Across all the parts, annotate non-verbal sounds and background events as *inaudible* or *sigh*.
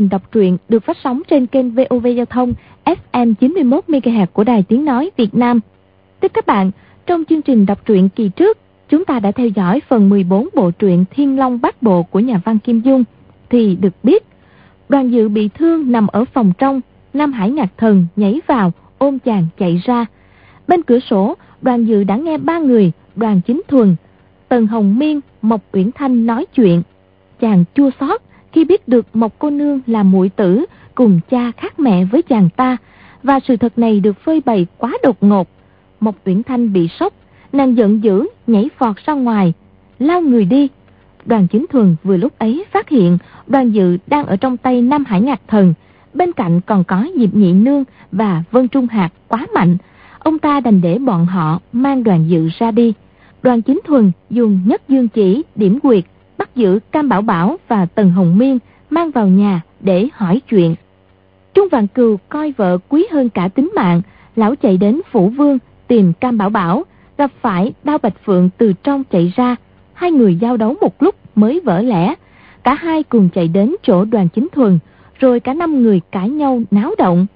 trình đọc truyện được phát sóng trên kênh VOV Giao thông FM 91 MHz của Đài Tiếng nói Việt Nam. Thưa các bạn, trong chương trình đọc truyện kỳ trước, chúng ta đã theo dõi phần 14 bộ truyện Thiên Long Bát Bộ của nhà văn Kim Dung thì được biết Đoàn Dự bị thương nằm ở phòng trong, Nam Hải Ngạc Thần nhảy vào, ôm chàng chạy ra. Bên cửa sổ, Đoàn Dự đã nghe ba người, Đoàn Chính Thuần, Tần Hồng Miên, Mộc Uyển Thanh nói chuyện. Chàng chua xót khi biết được Mộc cô nương là muội tử cùng cha khác mẹ với chàng ta và sự thật này được phơi bày quá đột ngột. Mộc Uyển Thanh bị sốc, nàng giận dữ nhảy phọt ra ngoài, lao người đi. Đoàn Chính Thuần vừa lúc ấy phát hiện đoàn dự đang ở trong tay Nam Hải Ngạc Thần, bên cạnh còn có Diệp Nhị Nương và Vân Trung Hạc quá mạnh. Ông ta đành để bọn họ mang đoàn dự ra đi. Đoàn Chính Thuần dùng nhất dương chỉ điểm quyệt bắt giữ Cam Bảo Bảo và Tần Hồng Miên mang vào nhà để hỏi chuyện. Trung Vạn Cừu coi vợ quý hơn cả tính mạng, lão chạy đến Phủ Vương tìm Cam Bảo Bảo, gặp phải Đao Bạch Phượng từ trong chạy ra, hai người giao đấu một lúc mới vỡ lẽ. Cả hai cùng chạy đến chỗ đoàn chính thuần, rồi cả năm người cãi nhau náo động.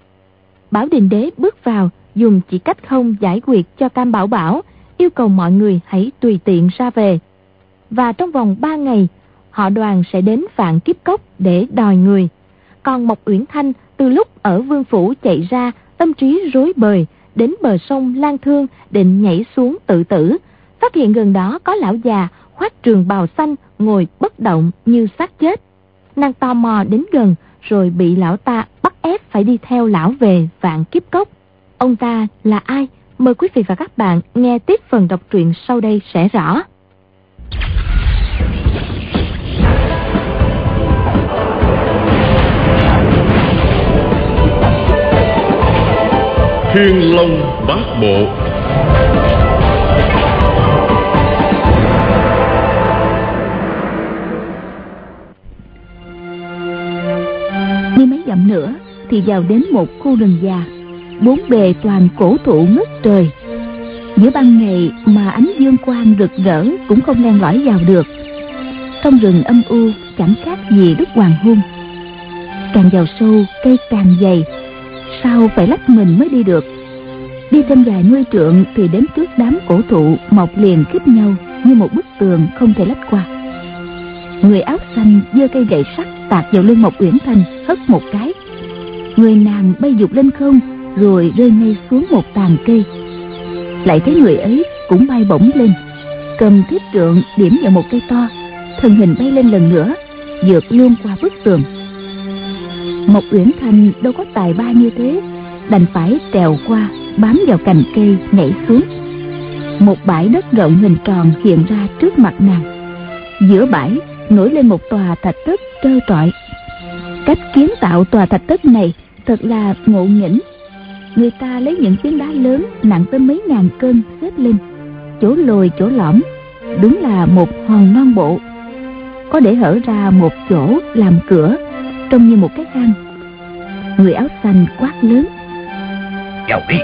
Bảo Đình Đế bước vào, dùng chỉ cách không giải quyết cho Cam Bảo Bảo, yêu cầu mọi người hãy tùy tiện ra về. Và trong vòng 3 ngày, họ đoàn sẽ đến vạn kiếp cốc để đòi người. Còn Mộc Uyển Thanh từ lúc ở Vương Phủ chạy ra, tâm trí rối bời, đến bờ sông Lan Thương định nhảy xuống tự tử. Phát hiện gần đó có lão già khoác trường bào xanh ngồi bất động như xác chết. Nàng tò mò đến gần rồi bị lão ta bắt ép phải đi theo lão về vạn kiếp cốc. Ông ta là ai? Mời quý vị và các bạn nghe tiếp phần đọc truyện sau đây sẽ rõ. Thiên Long Bát Bộ. Đi mấy dặm nữa thì vào đến một khu rừng già, Bốn bề toàn cổ thụ ngất trời. Giữa ban ngày mà ánh dương quang rực rỡ cũng không len lỏi vào được. Trong rừng âm u chẳng khác gì lúc hoàng hôn. Càng vào sâu, cây càng dày Sao phải lách mình mới đi được Đi thêm vài mươi trượng thì đến trước đám cổ thụ mọc liền khít nhau như một bức tường không thể lách qua. Người áo xanh giơ cây gậy sắt tạt vào lưng Mộc Uyển Thanh hất một cái. Người nàng bay dục lên không rồi rơi ngay xuống một tàn cây. Lại thấy người ấy cũng bay bổng lên, cầm thiết trượng điểm vào một cây to, thân hình bay lên lần nữa, vượt luôn qua bức tường. Mộc Uyển Thanh đâu có tài ba như thế, đành phải trèo qua bám vào cành cây nhảy xuống. Một bãi đất rộng hình tròn hiện ra trước mặt nàng. Giữa bãi nổi lên một tòa thạch thất trơ trọi. Cách kiến tạo tòa thạch thất này thật là ngộ nghĩnh. Người ta lấy những phiến đá lớn nặng tới mấy ngàn cân xếp lên. Chỗ lồi chỗ lõm đúng là một hòn non bộ. Có để hở ra một chỗ làm cửa trông như một cái hang người áo xanh quát lớn. Vào đi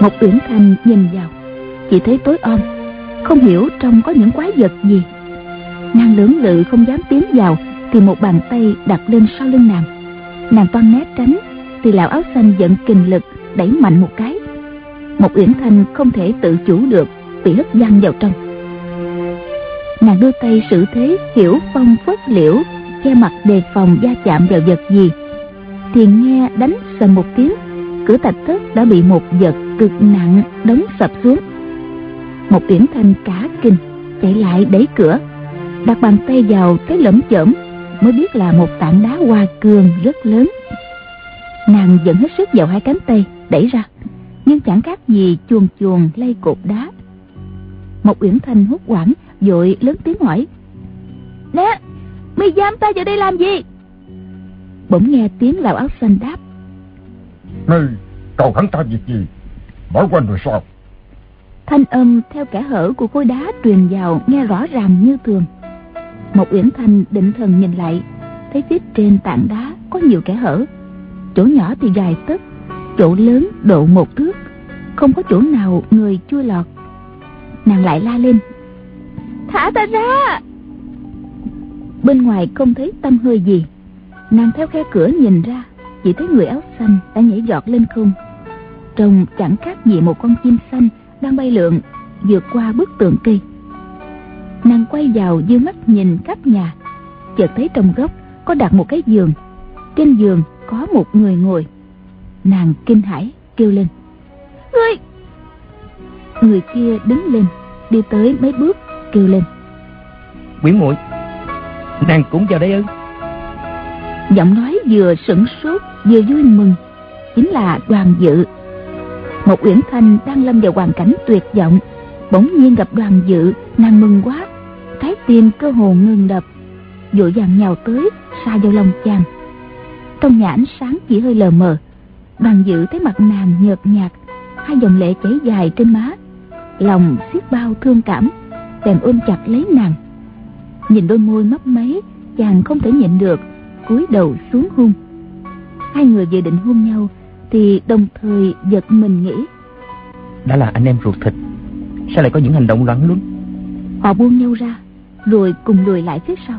một uyển thanh nhìn vào chỉ thấy tối om không hiểu trong có những quái vật gì. Nàng lưỡng lự không dám tiến vào thì một bàn tay đặt lên sau lưng nàng. Nàng toan né tránh thì lão áo xanh giận kình lực đẩy mạnh một cái. Một uyển thanh không thể tự chủ được bị hất văng vào trong. Nàng đưa tay xử thế hiểu phong phất liễu che mặt đề phòng va chạm vào vật gì, thì nghe đánh sầm một tiếng, cửa thạch thất đã bị một vật cực nặng đóng sập xuống. Một uyển thanh cả kinh chạy lại đẩy cửa, đặt bàn tay vào cái lẫm chởm, mới biết là một tảng đá hoa cương rất lớn. Nàng dẫn hết sức vào hai cánh tay, đẩy ra, nhưng chẳng khác gì chuồn chuồn lay cột đá. Một uyển thanh hốt hoảng vội lớn tiếng hỏi, nè mi giam ta vào đây làm gì? Bỗng nghe tiếng lão áo xanh đáp. Này, cầu hắn ta việc gì? Bỏ quên rồi sao? thanh âm theo kẻ hở của khối đá truyền vào nghe rõ ràng như thường. Một uyển thanh định thần nhìn lại thấy phía trên tảng đá có nhiều kẻ hở. Chỗ nhỏ thì dài tấc chỗ lớn độ một thước. Không có chỗ nào người chui lọt. Nàng lại la lên. Thả ta ra bên ngoài không thấy tâm hơi gì. Nàng theo khe cửa nhìn ra chỉ thấy người áo xanh đã nhảy giọt lên không. Trông chẳng khác gì một con chim xanh đang bay lượn vượt qua bức tường cây. Nàng quay vào dương mắt nhìn khắp nhà chợt thấy trong góc có đặt một cái giường. Trên giường có một người ngồi. Nàng kinh hãi kêu lên. Người! Người kia đứng lên đi tới mấy bước kêu lên. Quyến muội Nàng cũng vào đây ư? Giọng nói vừa sửng sốt, Vừa vui mừng, Chính là đoàn dự. Một uyển thanh đang lâm vào hoàn cảnh tuyệt vọng, Bỗng nhiên gặp đoàn dự, Nàng mừng quá, Trái tim cơ hồ ngừng đập, Vội vàng nhào tới, Xa vào lòng chàng. Trong nhà ánh sáng chỉ hơi lờ mờ Đoàn dự thấy mặt nàng nhợt nhạt, Hai dòng lệ chảy dài trên má, Lòng xiết bao thương cảm, Bèn ôm chặt lấy nàng. Nhìn đôi môi mấp máy Chàng không thể nhịn được cúi đầu xuống hôn Hai người vừa định hôn nhau Thì đồng thời giật mình nghĩ. Đã là anh em ruột thịt Sao lại có những hành động loạn luân? Họ buông nhau ra Rồi cùng lùi lại phía sau.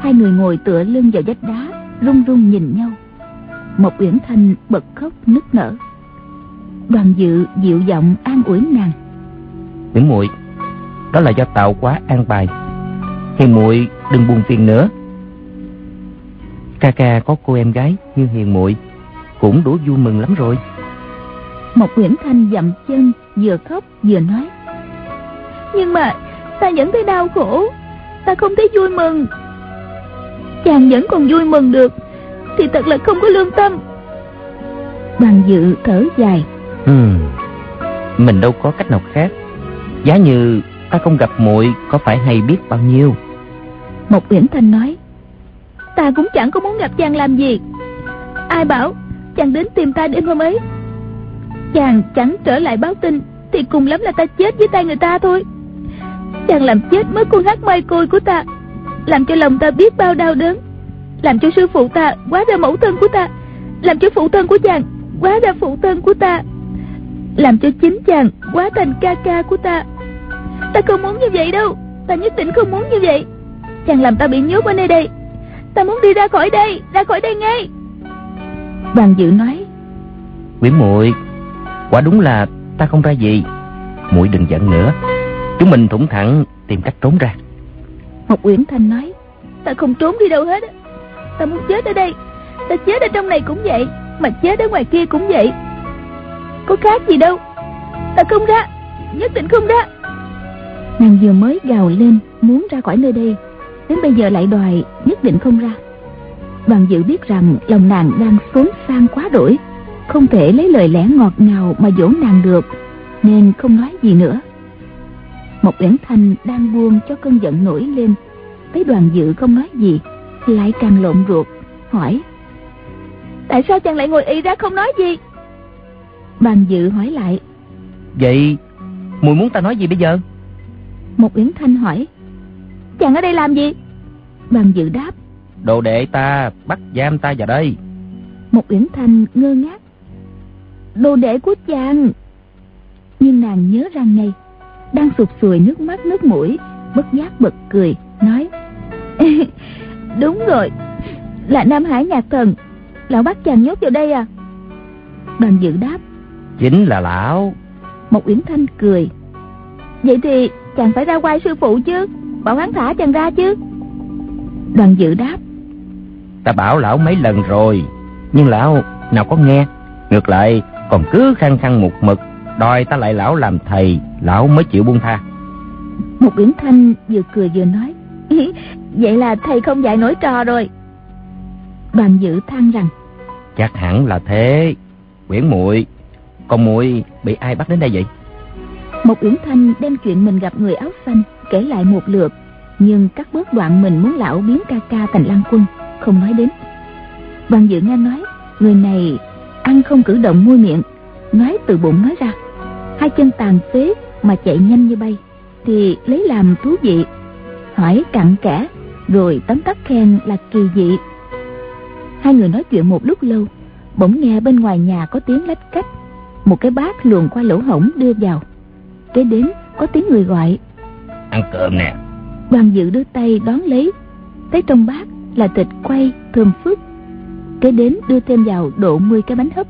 Hai người ngồi tựa lưng vào vách đá Run run nhìn nhau. Một uyển thanh bật khóc nức nở. Đoàn dự dịu giọng an ủi nàng. Nguyễn muội Đó là do tạo quá an bài Hiền muội đừng buồn phiền nữa. Ca ca có cô em gái như hiền muội Cũng đủ vui mừng lắm rồi. Một Nguyễn Thanh dậm chân Vừa khóc vừa nói. Nhưng mà ta vẫn thấy đau khổ. Ta không thấy vui mừng. Chàng vẫn còn vui mừng được Thì thật là không có lương tâm. Đoàn dự thở dài. Ừ, Mình đâu có cách nào khác. Giá như ta không gặp muội Có phải hay biết bao nhiêu một uyển thanh nói, ta cũng chẳng có muốn gặp chàng làm gì. Ai bảo chàng đến tìm ta đêm hôm ấy? Chàng chẳng trở lại báo tin thì cùng lắm là ta chết với tay người ta thôi. Chàng làm chết mới con hát mai côi của ta, làm cho lòng ta biết bao đau đớn, làm cho sư phụ ta quá ra mẫu thân của ta, làm cho phụ thân của chàng quá ra phụ thân của ta, làm cho chính chàng quá thành ca ca của ta. Ta không muốn như vậy đâu, ta nhất định không muốn như vậy. Chàng làm ta bị nhốt ở nơi đây. Ta muốn đi ra khỏi đây Ra khỏi đây ngay. Đoàn dự nói Quyến muội Quả đúng là ta không ra gì. Muội đừng giận nữa. Chúng mình thủng thẳng tìm cách trốn ra. Một Uyển Thanh nói Ta không trốn đi đâu hết Ta muốn chết ở đây. Ta chết ở trong này cũng vậy Mà chết ở ngoài kia cũng vậy. Có khác gì đâu. Ta không ra Nhất định không ra. Nàng vừa mới gào lên Muốn ra khỏi nơi đây Đến bây giờ lại đòi nhất định không ra. Đoàn dự biết rằng lòng nàng đang xốn sang quá đổi Không thể lấy lời lẽ ngọt ngào mà dỗ nàng được Nên không nói gì nữa. Một uyển thanh đang buông cho cơn giận nổi lên Thấy đoàn dự không nói gì Lại càng lộn ruột Hỏi. Tại sao chàng lại ngồi y ra không nói gì? Đoàn dự hỏi lại. Vậy mùi muốn ta nói gì bây giờ? Một uyển thanh hỏi Chàng ở đây làm gì? Đoàn dự đáp. Đồ đệ ta bắt giam ta vào đây. Một uyển thanh ngơ ngác. Đồ đệ của chàng. Nhưng nàng nhớ ra ngay Đang sụt sùi nước mắt nước mũi Bất giác bật cười Nói *laughs* Đúng rồi Là Nam Hải nhạc thần Lão bắt chàng nhốt vào đây à? Đoàn dự đáp. Chính là lão. Một uyển thanh cười. Vậy thì chàng phải ra quay sư phụ chứ Bảo hắn thả chàng ra chứ. Đoàn dự đáp. Ta bảo lão mấy lần rồi Nhưng lão nào có nghe. Ngược lại còn cứ khăng khăng một mực Đòi ta lại lão làm thầy Lão mới chịu buông tha. Một biển thanh vừa cười vừa nói Vậy là thầy không dạy nổi trò rồi. Đoàn dự than rằng Chắc hẳn là thế Quyển muội. Còn muội bị ai bắt đến đây vậy? Một Uyển Thanh đem chuyện mình gặp người áo xanh kể lại một lượt, nhưng các bước đoạn mình muốn lão biến ca ca thành lăng quân không nói đến. Đoàn dự nghe nói, người này ăn không cử động môi miệng, nói từ bụng nói ra. Hai chân tàn phế mà chạy nhanh như bay, thì lấy làm thú vị. Hỏi cặn kẽ, rồi tấm tắc khen là kỳ dị. Hai người nói chuyện một lúc lâu, bỗng nghe bên ngoài nhà có tiếng lách cách. Một cái bát luồn qua lỗ hổng đưa vào. Kế đến có tiếng người gọi ăn cơm nè. Đoàn dự đưa tay đón lấy. Thấy trong bát là thịt quay thơm phức. Kế đến đưa thêm vào độ 10 cái bánh hấp.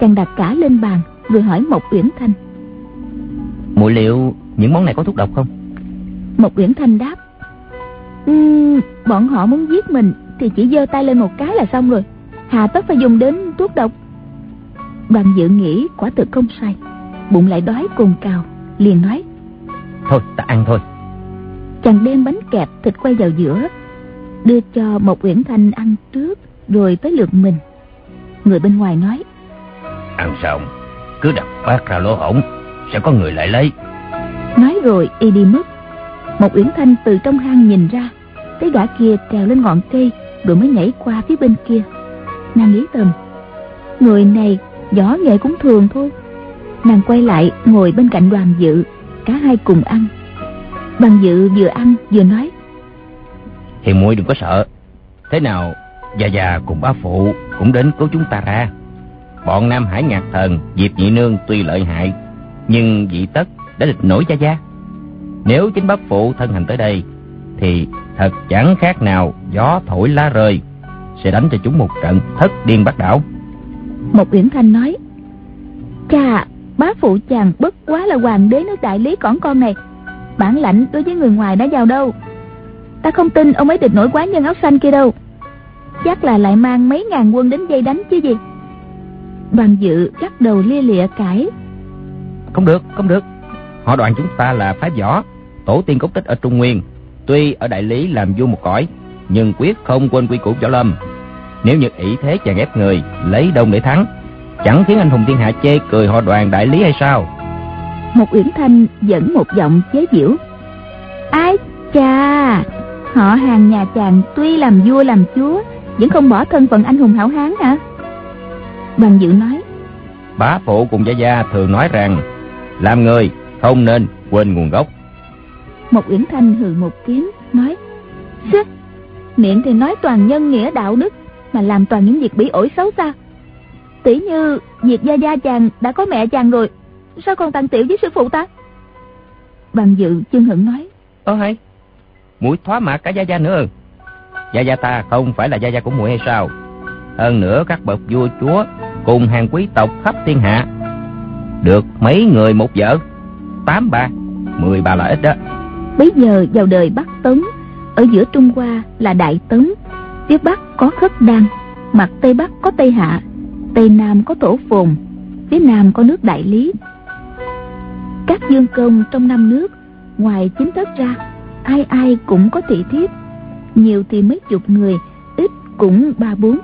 Chàng đặt cả lên bàn vừa hỏi mộc uyển thanh. Muội liệu những món này có thuốc độc không? Mộc uyển thanh đáp. Um, bọn họ muốn giết mình thì chỉ giơ tay lên một cái là xong rồi. Hà tất phải dùng đến thuốc độc. Đoàn dự nghĩ quả thực không sai. Bụng lại đói cồn cào liền nói thôi ta ăn thôi. Chàng đem bánh kẹp thịt quay vào giữa đưa cho một uyển thanh ăn trước rồi tới lượt mình. Người bên ngoài nói ăn xong cứ đặt bát ra lỗ hổng sẽ có người lại lấy. Nói rồi y đi mất một uyển thanh từ trong hang nhìn ra thấy gã kia trèo lên ngọn cây rồi mới nhảy qua phía bên kia. Nàng nghĩ thầm người này võ nghệ cũng thường thôi. Nàng quay lại ngồi bên cạnh đoàn dự cả hai cùng ăn. Đoàn dự vừa ăn vừa nói hiền muội đừng có sợ. Thế nào già già cùng bá phụ cũng đến cứu chúng ta ra. Bọn nam hải ngạc thần diệp nhị nương tuy lợi hại nhưng dị tất đã địch nổi gia gia. Nếu chính bác phụ thân hành tới đây thì thật chẳng khác nào gió thổi lá rơi sẽ đánh cho chúng một trận thất điên bắt đảo. Một uyển thanh nói cha bá phụ chàng bất quá là hoàng đế nước đại lý cỏn con này. Bản lãnh đối với người ngoài đã vào đâu. Ta không tin ông ấy địch nổi quá nhân áo xanh kia đâu. Chắc là lại mang mấy ngàn quân đến dây đánh chứ gì. Đoàn dự lắc đầu lia lịa cãi. Không được không được. Họ đoàn chúng ta là phái võ, tổ tiên cốt tích ở trung nguyên. Tuy ở đại lý làm vua một cõi, nhưng quyết không quên quy củ võ lâm. Nếu như ỷ thế chàng ép người, lấy đông để thắng chẳng khiến anh hùng thiên hạ chê cười họ đoàn đại lý hay sao? Một uyển thanh dẫn một giọng chế giễu. Ai chà họ hàng nhà chàng tuy làm vua làm chúa vẫn không bỏ thân phận anh hùng hảo hán hả? Bằng dự nói. Bá phụ cùng gia gia thường nói rằng làm người không nên quên nguồn gốc. Một uyển thanh hừ một tiếng nói Sức, miệng thì nói toàn nhân nghĩa đạo đức mà làm toàn những việc bỉ ổi xấu xa tỷ như việc gia gia chàng đã có mẹ chàng rồi sao còn tăng tiểu với sư phụ ta? Bằng dự chân hận nói. Ơ hay muội thoá mạ cả gia gia nữa. Gia gia ta không phải là gia gia của muội hay sao? Hơn nữa các bậc vua chúa cùng hàng quý tộc khắp thiên hạ được mấy người một vợ? Tám ba mười bà là ít đó. Bấy giờ vào đời bắc tấn ở giữa trung hoa là đại tấn phía bắc có khất đan mặt tây bắc có tây hạ tây nam có tổ phồn, phía nam có nước đại lý. Các dương công trong năm nước, ngoài chính thất ra, ai ai cũng có thị thiếp nhiều thì mấy chục người, ít cũng ba bốn.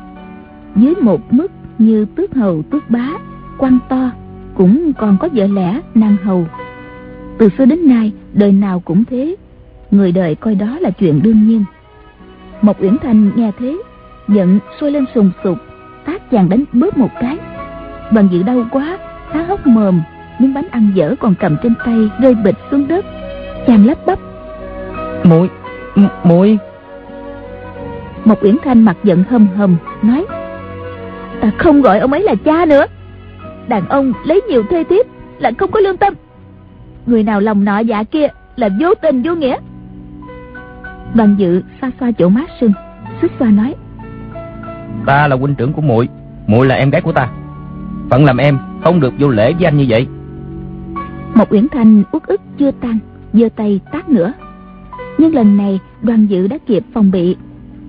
Dưới một mức như tước hầu, tước bá, quan to, cũng còn có vợ lẽ, nàng hầu. Từ xưa đến nay, đời nào cũng thế. Người đời coi đó là chuyện đương nhiên. Một uyển thành nghe thế, giận sôi lên sùng sục tác chàng đánh bớt một cái. Bằng dự đau quá há hốc mồm miếng bánh ăn dở còn cầm trên tay rơi bịch xuống đất. Chàng lắp bắp. Muội muội một uyển thanh mặt giận hầm hầm nói ta không gọi ông ấy là cha nữa. Đàn ông lấy nhiều thê thiếp là không có lương tâm. Người nào lòng nọ dạ kia là vô tình vô nghĩa. Bằng dự xoa xoa chỗ má sưng xích xoa nói ta là huynh trưởng của muội muội là em gái của ta. Phận làm em không được vô lễ với anh như vậy. Một uyển thanh uất ức chưa tan, giơ tay tát nữa. Nhưng lần này, đoàn dự đã kịp phòng bị,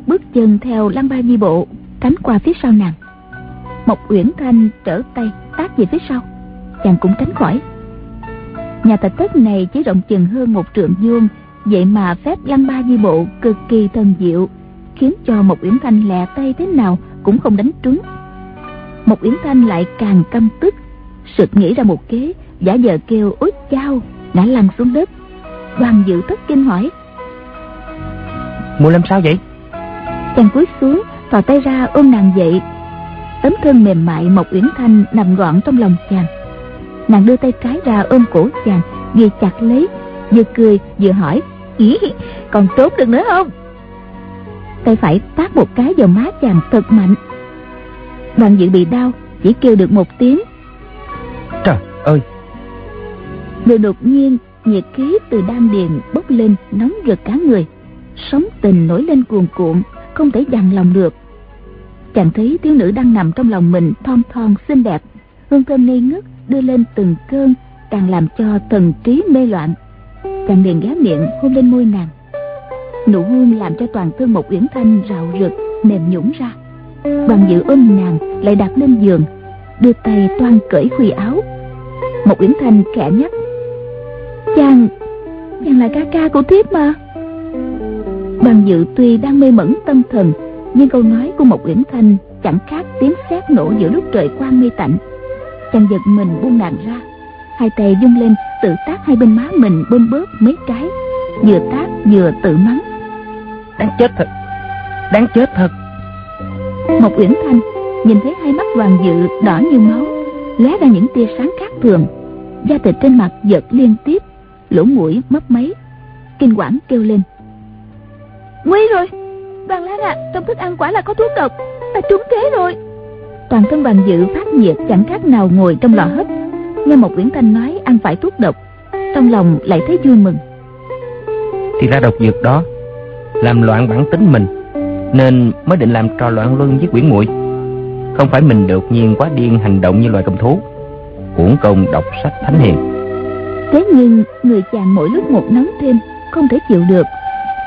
bước chân theo lăng ba di bộ, tránh qua phía sau nàng. Một uyển thanh trở tay tát về phía sau, chàng cũng tránh khỏi. Nhà thạch thất này chỉ rộng chừng hơn một trượng vuông, vậy mà phép lăng ba di bộ cực kỳ thần diệu khiến cho một uyển thanh lẹ tay thế nào cũng không đánh trúng. Một uyển thanh lại càng căm tức sực nghĩ ra một kế giả vờ kêu út chao đã lăn xuống đất. Đoàn dự thất kinh hỏi muội làm sao vậy? Chàng cúi xuống thò tay ra ôm nàng dậy. Tấm thân mềm mại mộc uyển thanh nằm gọn trong lòng chàng. Nàng đưa tay trái ra ôm cổ chàng ghi chặt lấy vừa cười vừa hỏi ý còn tốt được nữa không tay phải tát một cái vào má chàng thật mạnh. Đoàn dự bị đau chỉ kêu được một tiếng. Trời ơi! Rồi đột nhiên nhiệt khí từ đan điền bốc lên nóng rực cả người. Sóng tình nổi lên cuồn cuộn không thể dằn lòng được. Chàng thấy thiếu nữ đang nằm trong lòng mình thon thon xinh đẹp. Hương thơm ngây ngất đưa lên từng cơn càng làm cho thần trí mê loạn. Chàng liền ghé miệng hôn lên môi nàng nụ hôn làm cho toàn thân một uyển thanh rạo rực, mềm nhũn ra. Đoàn dự ôm nàng, lại đặt lên giường, đưa tay toan cởi khuy áo. Một uyển thanh khẽ nhắc, chàng chàng là ca ca của thiếp mà. Đoàn dự tuy đang mê mẩn tâm thần, nhưng câu nói của một uyển thanh chẳng khác tiếng sét nổ giữa lúc trời quang mây tạnh. Chàng giật mình buông nàng ra, hai tay dung lên, tự tác hai bên má mình bơm bớt mấy cái, vừa tác vừa tự mắng đáng chết thật. Đáng chết thật. Một uyển thanh nhìn thấy hai mắt đoàn dự đỏ như máu lóe ra những tia sáng khác thường. Da thịt trên mặt giật liên tiếp lỗ mũi mấp máy. Kinh quản kêu lên. Nguy rồi. Đoàn lan à trong thức ăn quả là có thuốc độc ta trúng thế rồi. Toàn thân đoàn dự phát nhiệt chẳng khác nào ngồi trong lò hấp. Nghe một uyển thanh nói ăn phải thuốc độc trong lòng lại thấy vui mừng. Thì ra độc dược đó làm loạn bản tính mình, nên mới định làm trò loạn luân với quyển muội. Không phải mình đột nhiên quá điên hành động như loài cầm thú uổng công đọc sách thánh hiền. Thế nhưng người chàng mỗi lúc một nóng thêm, không thể chịu được.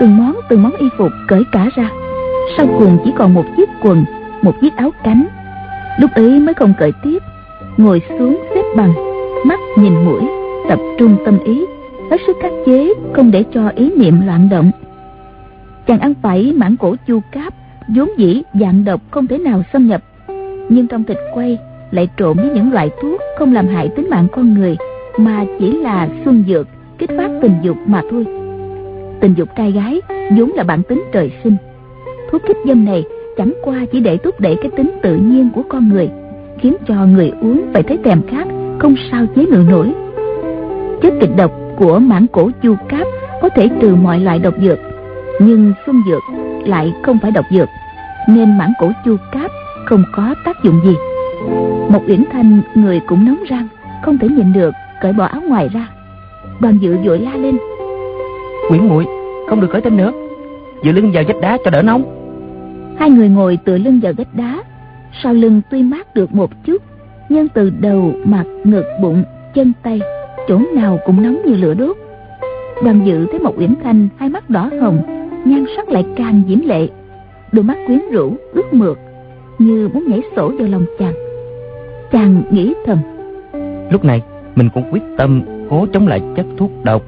Từng món từng món y phục cởi cả ra. Sau cùng chỉ còn một chiếc quần, một chiếc áo cánh. Lúc ấy mới không cởi tiếp, ngồi xuống xếp bằng, mắt nhìn mũi, tập trung tâm ý. Hết sức khắc chế, không để cho ý niệm loạn động chàng ăn phải mãn cổ chu cáp, vốn dĩ dạng độc không thể nào xâm nhập. Nhưng trong thịt quay lại trộn với những loại thuốc không làm hại tính mạng con người, mà chỉ là xuân dược kích phát tình dục mà thôi. Tình dục trai gái vốn là bản tính trời sinh. Thuốc kích dâm này chẳng qua chỉ để thúc đẩy cái tính tự nhiên của con người, khiến cho người uống phải thấy thèm khát, không sao chế ngự nổi. Chất kịch độc của mãn cổ chu cáp có thể trừ mọi loại độc dược nhưng xuân dược lại không phải độc dược nên mãn cổ chu cáp không có tác dụng gì. Một uyển thanh người cũng nóng răng không thể nhìn được cởi bỏ áo ngoài ra. Đoàn dự vội la lên. Quyển muội không được cởi tên nữa. Dựa lưng vào vách đá cho đỡ nóng. Hai người ngồi tựa lưng vào vách đá sau lưng tuy mát được một chút nhưng từ đầu mặt ngực bụng chân tay chỗ nào cũng nóng như lửa đốt. Đoàn dự thấy một uyển thanh hai mắt đỏ hồng nhan sắc lại càng diễm lệ. Đôi mắt quyến rũ ướt mượt như muốn nhảy sổ vào lòng chàng. Chàng nghĩ thầm lúc này mình cũng quyết tâm cố chống lại chất thuốc độc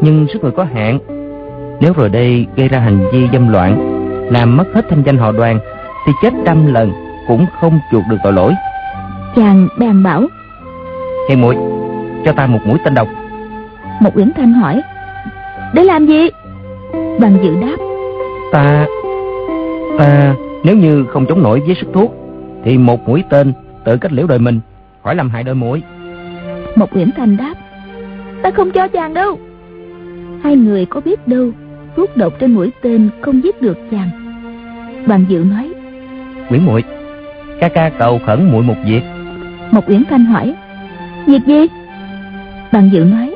nhưng sức người có hạn. Nếu rồi đây gây ra hành vi dâm loạn làm mất hết thanh danh họ đoàn thì chết trăm lần cũng không chuộc được tội lỗi. Chàng bèn bảo hiền muội cho ta một mũi tên độc. Một uyển thanh hỏi để làm gì bằng dự đáp. Ta ta nếu như không chống nổi với sức thuốc thì một mũi tên tự cách liễu đời mình khỏi làm hại đời muội một uyển thanh đáp. Ta không cho chàng đâu. Hai người có biết đâu thuốc độc trên mũi tên không giết được chàng. Bằng dự nói. Nguyễn muội ca ca cầu khẩn muội một việc. Một uyển thanh hỏi. Việc gì? Bằng dự nói.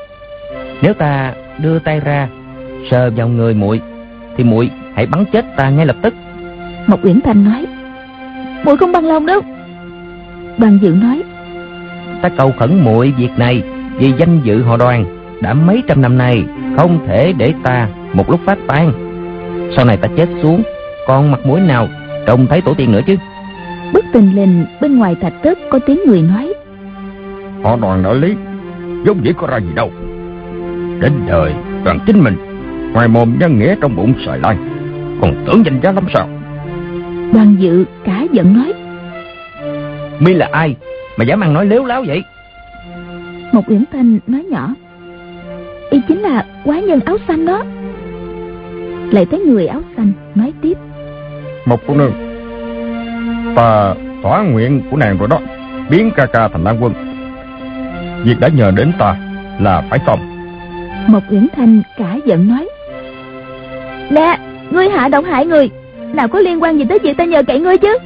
Nếu ta đưa tay ra sờ vào người muội thì muội hãy bắn chết ta ngay lập tức. Một uyển thanh nói muội không bằng lòng đâu. Bằng dự nói ta cầu khẩn muội việc này vì danh dự họ đoàn đã mấy trăm năm nay không thể để ta một lúc phát tan sau này ta chết xuống còn mặt mũi nào trông thấy tổ tiên nữa chứ? Bất tình lình bên ngoài thạch thất có tiếng người nói họ đoàn nói lý giống dĩ có ra gì đâu. Đến đời toàn chính mình ngoài mồm nhân nghĩa trong bụng sợi lai. Còn tưởng danh giá lắm sao? Đoàn dự cả giận nói mi là ai mà dám ăn nói lếu láo vậy? Một uyển thanh nói nhỏ y chính là quái nhân áo xanh đó. Lại thấy người áo xanh nói tiếp một cô nương. Ta thỏa nguyện của nàng rồi đó biến ca ca thành lan quân. Việc đã nhờ đến ta là phải xong. Một uyển thanh cả giận nói nè ngươi hạ động hại người. Nào có liên quan gì tới việc ta nhờ cậy ngươi chứ?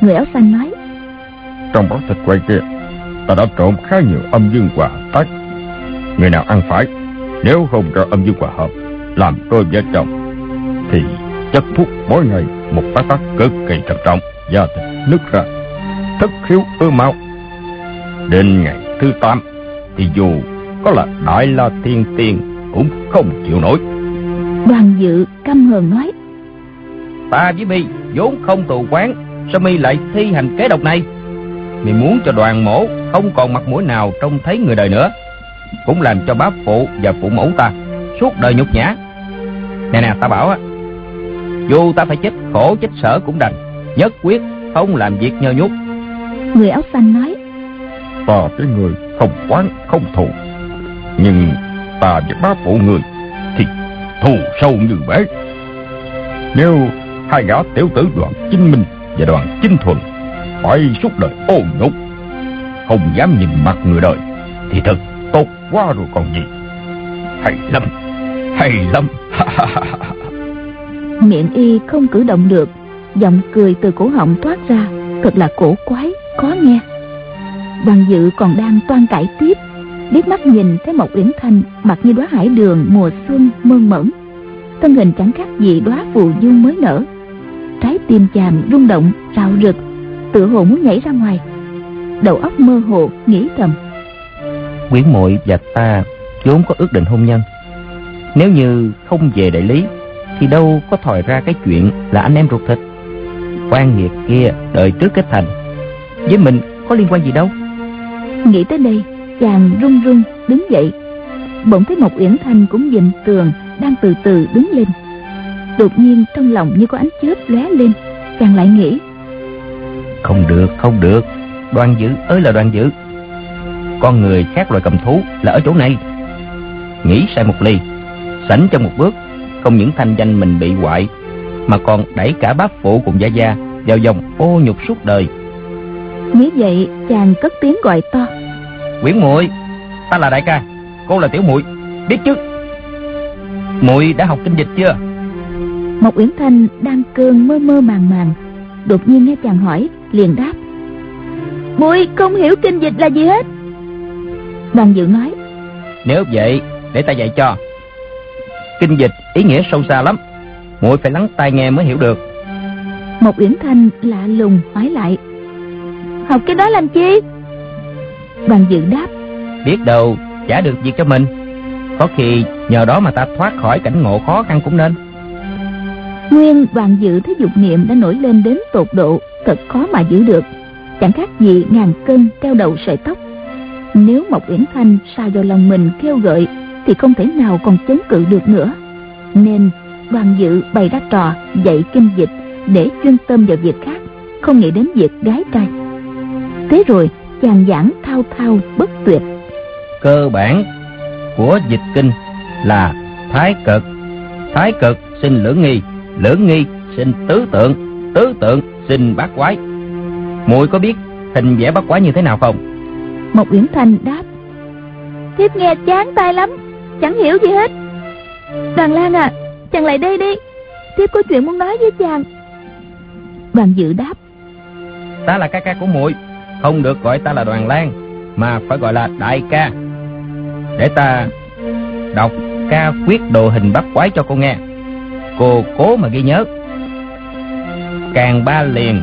Người áo xanh nói. Trong bó thịt quay kia, ta đã trộn khá nhiều âm dương quả tác. Người nào ăn phải, nếu không cho âm dương quả hợp, làm đôi vợ chồng thì chất thuốc mỗi ngày một phát tác cực kỳ trầm trọng, da thịt nứt ra, thất khiếu ưa mau. đến ngày thứ tám, thì dù có là đại la thiên tiên cũng không chịu nổi đoàn dự căm hờn nói. Ta với mi vốn không tù quán sao mi lại thi hành kế độc này? Mi muốn cho đoàn mổ không còn mặt mũi nào trông thấy người đời nữa. Cũng làm cho bá phụ và phụ mẫu ta suốt đời nhục nhã. Nè nè ta bảo á dù ta phải chết khổ chết sở cũng đành. Nhất quyết không làm việc nhơ nhút. Người áo xanh nói. Ta với người không quán không thù. Nhưng ta với bá phụ người thù sâu như bể. Nếu hai gã tiểu tử đoàn chính minh và đoàn chính thuần phải suốt đời ô nhục không dám nhìn mặt người đời, thì thật tốt quá rồi còn gì. Hay lắm hay lắm. *laughs* Miệng y không cử động được, giọng cười từ cổ họng thoát ra, thật là cổ quái, khó nghe. Đoàn dự còn đang toan cải tiếp liếc mắt nhìn thấy một uyển thanh mặt như đóa hải đường mùa xuân mơn mởn. Thân hình chẳng khác gì đóa phù du mới nở. Trái tim chàng rung động rạo rực tựa hồ muốn nhảy ra ngoài. Đầu óc mơ hồ nghĩ thầm. Quyến muội và ta vốn có ước định hôn nhân. Nếu như không về đại lý thì đâu có thòi ra cái chuyện là anh em ruột thịt. Quan nghiệt kia đợi trước kết thành. Với mình có liên quan gì đâu? Nghĩ tới đây chàng run run đứng dậy. Bỗng thấy một uyển thanh cũng nhìn tường đang từ từ đứng lên. Đột nhiên trong lòng như có ánh chớp lóe lên chàng lại nghĩ không được không được. Đoàn dữ ơi là đoàn dữ. Con người khác loài cầm thú là ở chỗ này. Nghĩ sai một ly sảnh trong một bước không những thanh danh mình bị hoại mà còn đẩy cả bác phụ cùng gia gia vào dòng ô nhục suốt đời. Nghĩ vậy chàng cất tiếng gọi to quyển muội ta là đại ca cô là tiểu muội biết chứ? Muội đã học kinh dịch chưa? Một uyển thanh đang cơn mơ mơ màng màng đột nhiên nghe chàng hỏi liền đáp. Muội không hiểu kinh dịch là gì hết. Đoàn dự nói nếu vậy để ta dạy cho. Kinh dịch ý nghĩa sâu xa lắm muội phải lắng tai nghe mới hiểu được. Một uyển thanh lạ lùng hỏi lại. Học cái đó làm chi đoàn dự đáp biết đâu trả được việc cho mình. Có khi nhờ đó mà ta thoát khỏi cảnh ngộ khó khăn cũng nên. Nguyên đoàn dự thấy dục niệm đã nổi lên đến tột độ thật khó mà giữ được. Chẳng khác gì ngàn cân treo đầu sợi tóc. Nếu Mộc Uyển Thanh sao vào lòng mình kêu gợi thì không thể nào còn chống cự được nữa. Nên đoàn dự bày ra trò dạy kinh dịch để chuyên tâm vào việc khác không nghĩ đến việc gái trai. Thế rồi chàng giảng thao thao bất tuyệt. Cơ bản của dịch kinh là thái cực. Thái cực sinh lưỡng nghi lưỡng nghi sinh tứ tượng tứ tượng sinh bát quái. Muội có biết hình vẽ bát quái như thế nào không? Một uyển thanh đáp thiếp nghe chán tai lắm chẳng hiểu gì hết. Đoàn lan à chàng lại đây đi thiếp có chuyện muốn nói với chàng. Đoàn dự đáp ta là ca ca của muội không được gọi ta là đoàn lan mà phải gọi là đại ca. Để ta đọc ca quyết đồ hình bắt quái cho cô nghe. Cô cố mà ghi nhớ. Càng ba liền,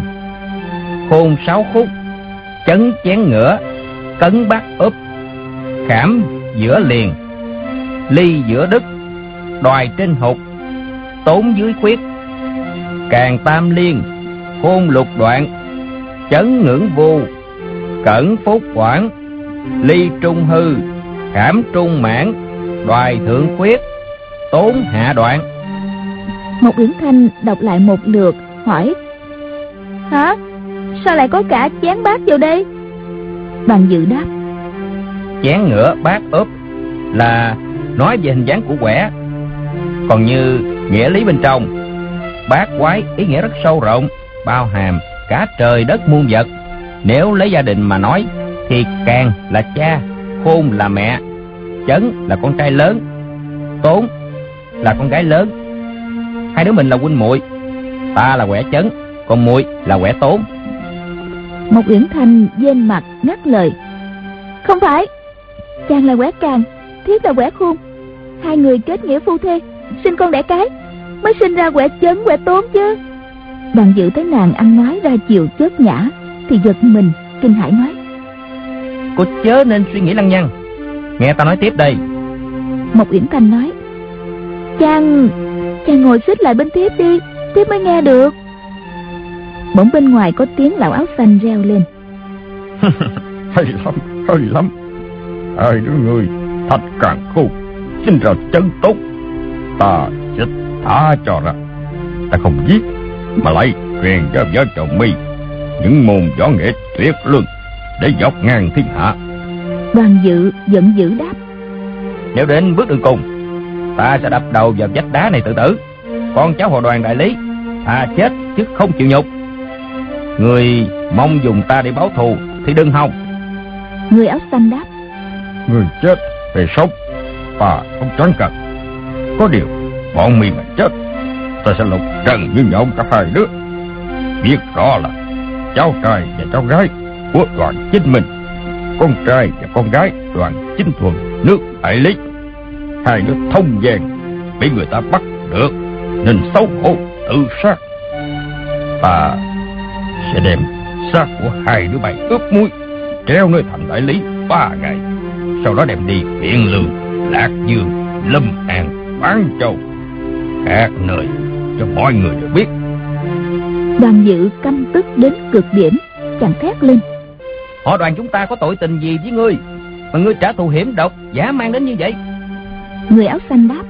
khôn sáu khúc, chấn chén ngửa, cấn bát úp, khảm giữa liền, ly giữa đức, đoài trên hụt tốn dưới khuyết. Càng tam liên, khôn lục đoạn, chấn ngưỡng vô cẩn phúc quản ly trung hư khảm trung mãn đoài thượng khuyết tốn hạ đoạn. Một uyển thanh đọc lại một lượt hỏi hả? Sao lại có cả chén bát vào đây? Bằng dự đáp chén ngửa bát úp là nói về hình dáng của quẻ còn như nghĩa lý bên trong. Bát quái ý nghĩa rất sâu rộng bao hàm cả trời đất muôn vật nếu lấy gia đình mà nói, thì càng là cha, khôn là mẹ, chấn là con trai lớn, tốn là con gái lớn. Hai đứa mình là huynh muội, ta là quẻ chấn, còn muội là quẻ tốn. Một uyển thanh dên mặt ngắt lời. Không phải, chàng là quẻ càng, thiết là quẻ khôn. Hai người kết nghĩa phu thê, sinh con đẻ cái, Mới sinh ra quẻ chấn, quẻ tốn chứ. Đoàn dự thấy nàng ăn nói ra chiều chớp nhã thì giật mình kinh hãi nói. Cô chớ nên suy nghĩ lăng nhăng. Nghe ta nói tiếp đây. Mộc Uyển Thanh nói Chàng Chàng ngồi xích lại bên tiếp đi Tiếp mới nghe được. Bỗng bên ngoài có tiếng lão áo xanh reo lên. *laughs* Hay lắm hay lắm. Hai đứa người thật càng khôn sinh ra chân tốt. Ta sẽ thả cho ra. Ta không giết mà lại truyền cho vợ chồng mi những môn võ nghệ tuyệt luân để dọc ngang thiên hạ. Đoàn dự giận dữ đáp. Nếu đến bước đường cùng ta sẽ đập đầu vào vách đá này tự tử. Con cháu hội đoàn đại lý thà chết chứ không chịu nhục. Người mong dùng ta để báo thù thì đừng hòng. Người áo xanh đáp. Người chết về sống ta không choáng cần. Có điều bọn mi mà chết ta sẽ lục trần như nhộng cả hai đứa biết rõ là cháu trai và cháu gái của đoàn chính mình. Con trai và con gái đoàn chính thuần nước hải lý. Hai đứa thông vàng, bị người ta bắt được, nên xấu hổ tự sát. Ta sẽ đem xác của hai đứa bay ướp muối, treo nơi thành đại lý ba ngày. Sau đó đem đi biện lương lạc dương, lâm an, bán châu, các nơi cho mọi người được biết đoàn dự căm tức đến cực điểm chàng thét lên. Họ đoàn chúng ta có tội tình gì với ngươi? Mà ngươi trả thù hiểm độc giả mang đến như vậy? Người áo xanh đáp.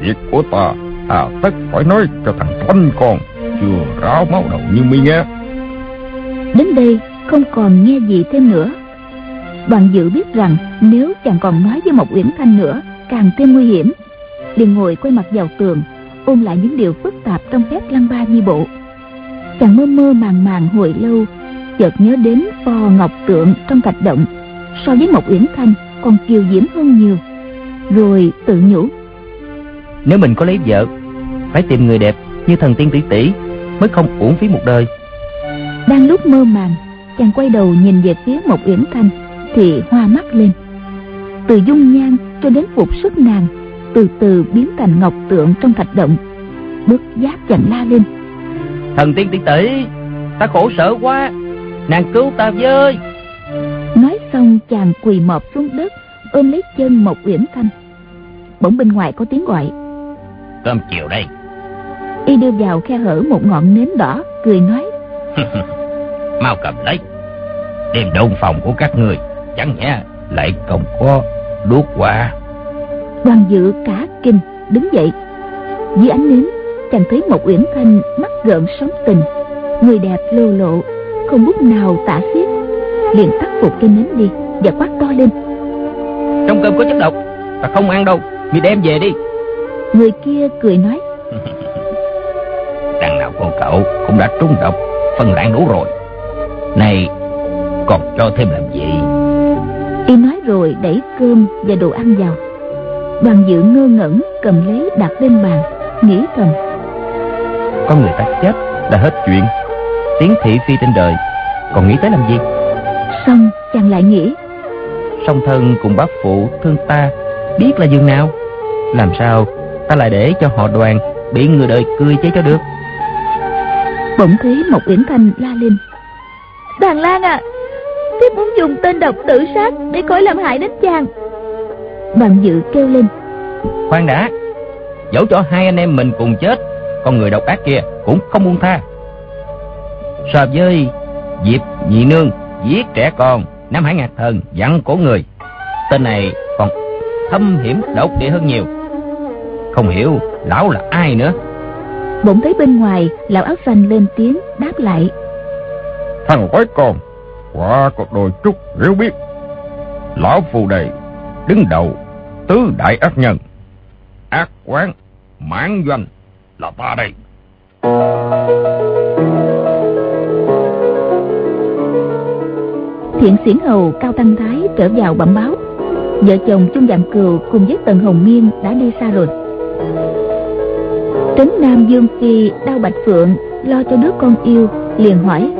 Việc của ta à tất phải nói cho thằng thanh con chưa ráo máu đầu như mi nghe đến đây không còn nghe gì thêm nữa. Đoàn dự biết rằng nếu chàng còn nói với một uyển thanh nữa càng thêm nguy hiểm. Liền ngồi quay mặt vào tường ôn lại những điều phức tạp trong phép lăng ba di bộ chàng mơ mơ màng màng hồi lâu chợt nhớ đến pho ngọc tượng trong thạch động. So với một uyển thanh còn kiều diễm hơn nhiều. Rồi tự nhủ nếu mình có lấy vợ phải tìm người đẹp như thần tiên tỷ tỷ mới không uổng phí một đời. đang lúc mơ màng chàng quay đầu nhìn về phía một uyển thanh thì hoa mắt lên. Từ dung nhan cho đến phục sức nàng từ từ biến thành ngọc tượng trong thạch động. Bước giác chàng la lên thần tiên tỷ tỷ ta khổ sở quá nàng cứu ta với. Nói xong chàng quỳ mọp xuống đất ôm lấy chân một uyển thanh. Bỗng bên ngoài có tiếng gọi. Cơm chiều đây. Y đưa vào khe hở một ngọn nến đỏ cười nói. *laughs* Mau cầm lấy. Đem đông phòng của các người chẳng nhẽ lại không có đuốc qua đoàn dự cả kinh đứng dậy. Dưới ánh nến chàng thấy một uyển thanh mắt gợn sóng tình. Người đẹp lô lộ không bút nào tả xiết. Liền tắt phục cây nến đi và quát to lên. Trong cơm có chất độc ta không ăn đâu. Mi đem về đi. Người kia cười nói. *laughs* Đằng nào con cậu cũng đã trúng độc phân lãng đủ rồi. Này còn cho thêm làm gì? Y nói rồi đẩy cơm và đồ ăn vào. Đoàn dự ngơ ngẩn cầm lấy đặt lên bàn nghĩ thầm con người ta chết là hết chuyện. Tiến thị phi trên đời còn nghĩ tới làm gì? Xong chàng lại nghĩ. Song thân cùng bác phụ thương ta biết là giường nào? Làm sao ta lại để cho họ đoàn bị người đời cười chế cho được? Bỗng thấy một uyển thanh la lên. Đoàn lan à thiếp muốn dùng tên độc tự sát để khỏi làm hại đến chàng. Đoàn dự kêu lên. Khoan đã dẫu cho hai anh em mình cùng chết con người độc ác kia cũng không buông tha. So với diệp nhị nương giết trẻ con nam hải ngạc thần dặn cổ người tên này còn thâm hiểm độc địa hơn nhiều. Không hiểu lão là ai nữa. Bỗng thấy bên ngoài lão áo xanh lên tiếng đáp lại. Thằng quái con quả có đôi chút hiểu biết. Lão phù đầy đứng đầu tứ đại ác nhân. Ác quán mãn doanh là ta đây. Thiện xiển hầu cao tăng thái trở vào bẩm báo. Vợ chồng chung dạng cừu cùng với tần hồng miên đã đi xa rồi. Trấn nam dương phi đau bạch phượng lo cho đứa con yêu liền hỏi.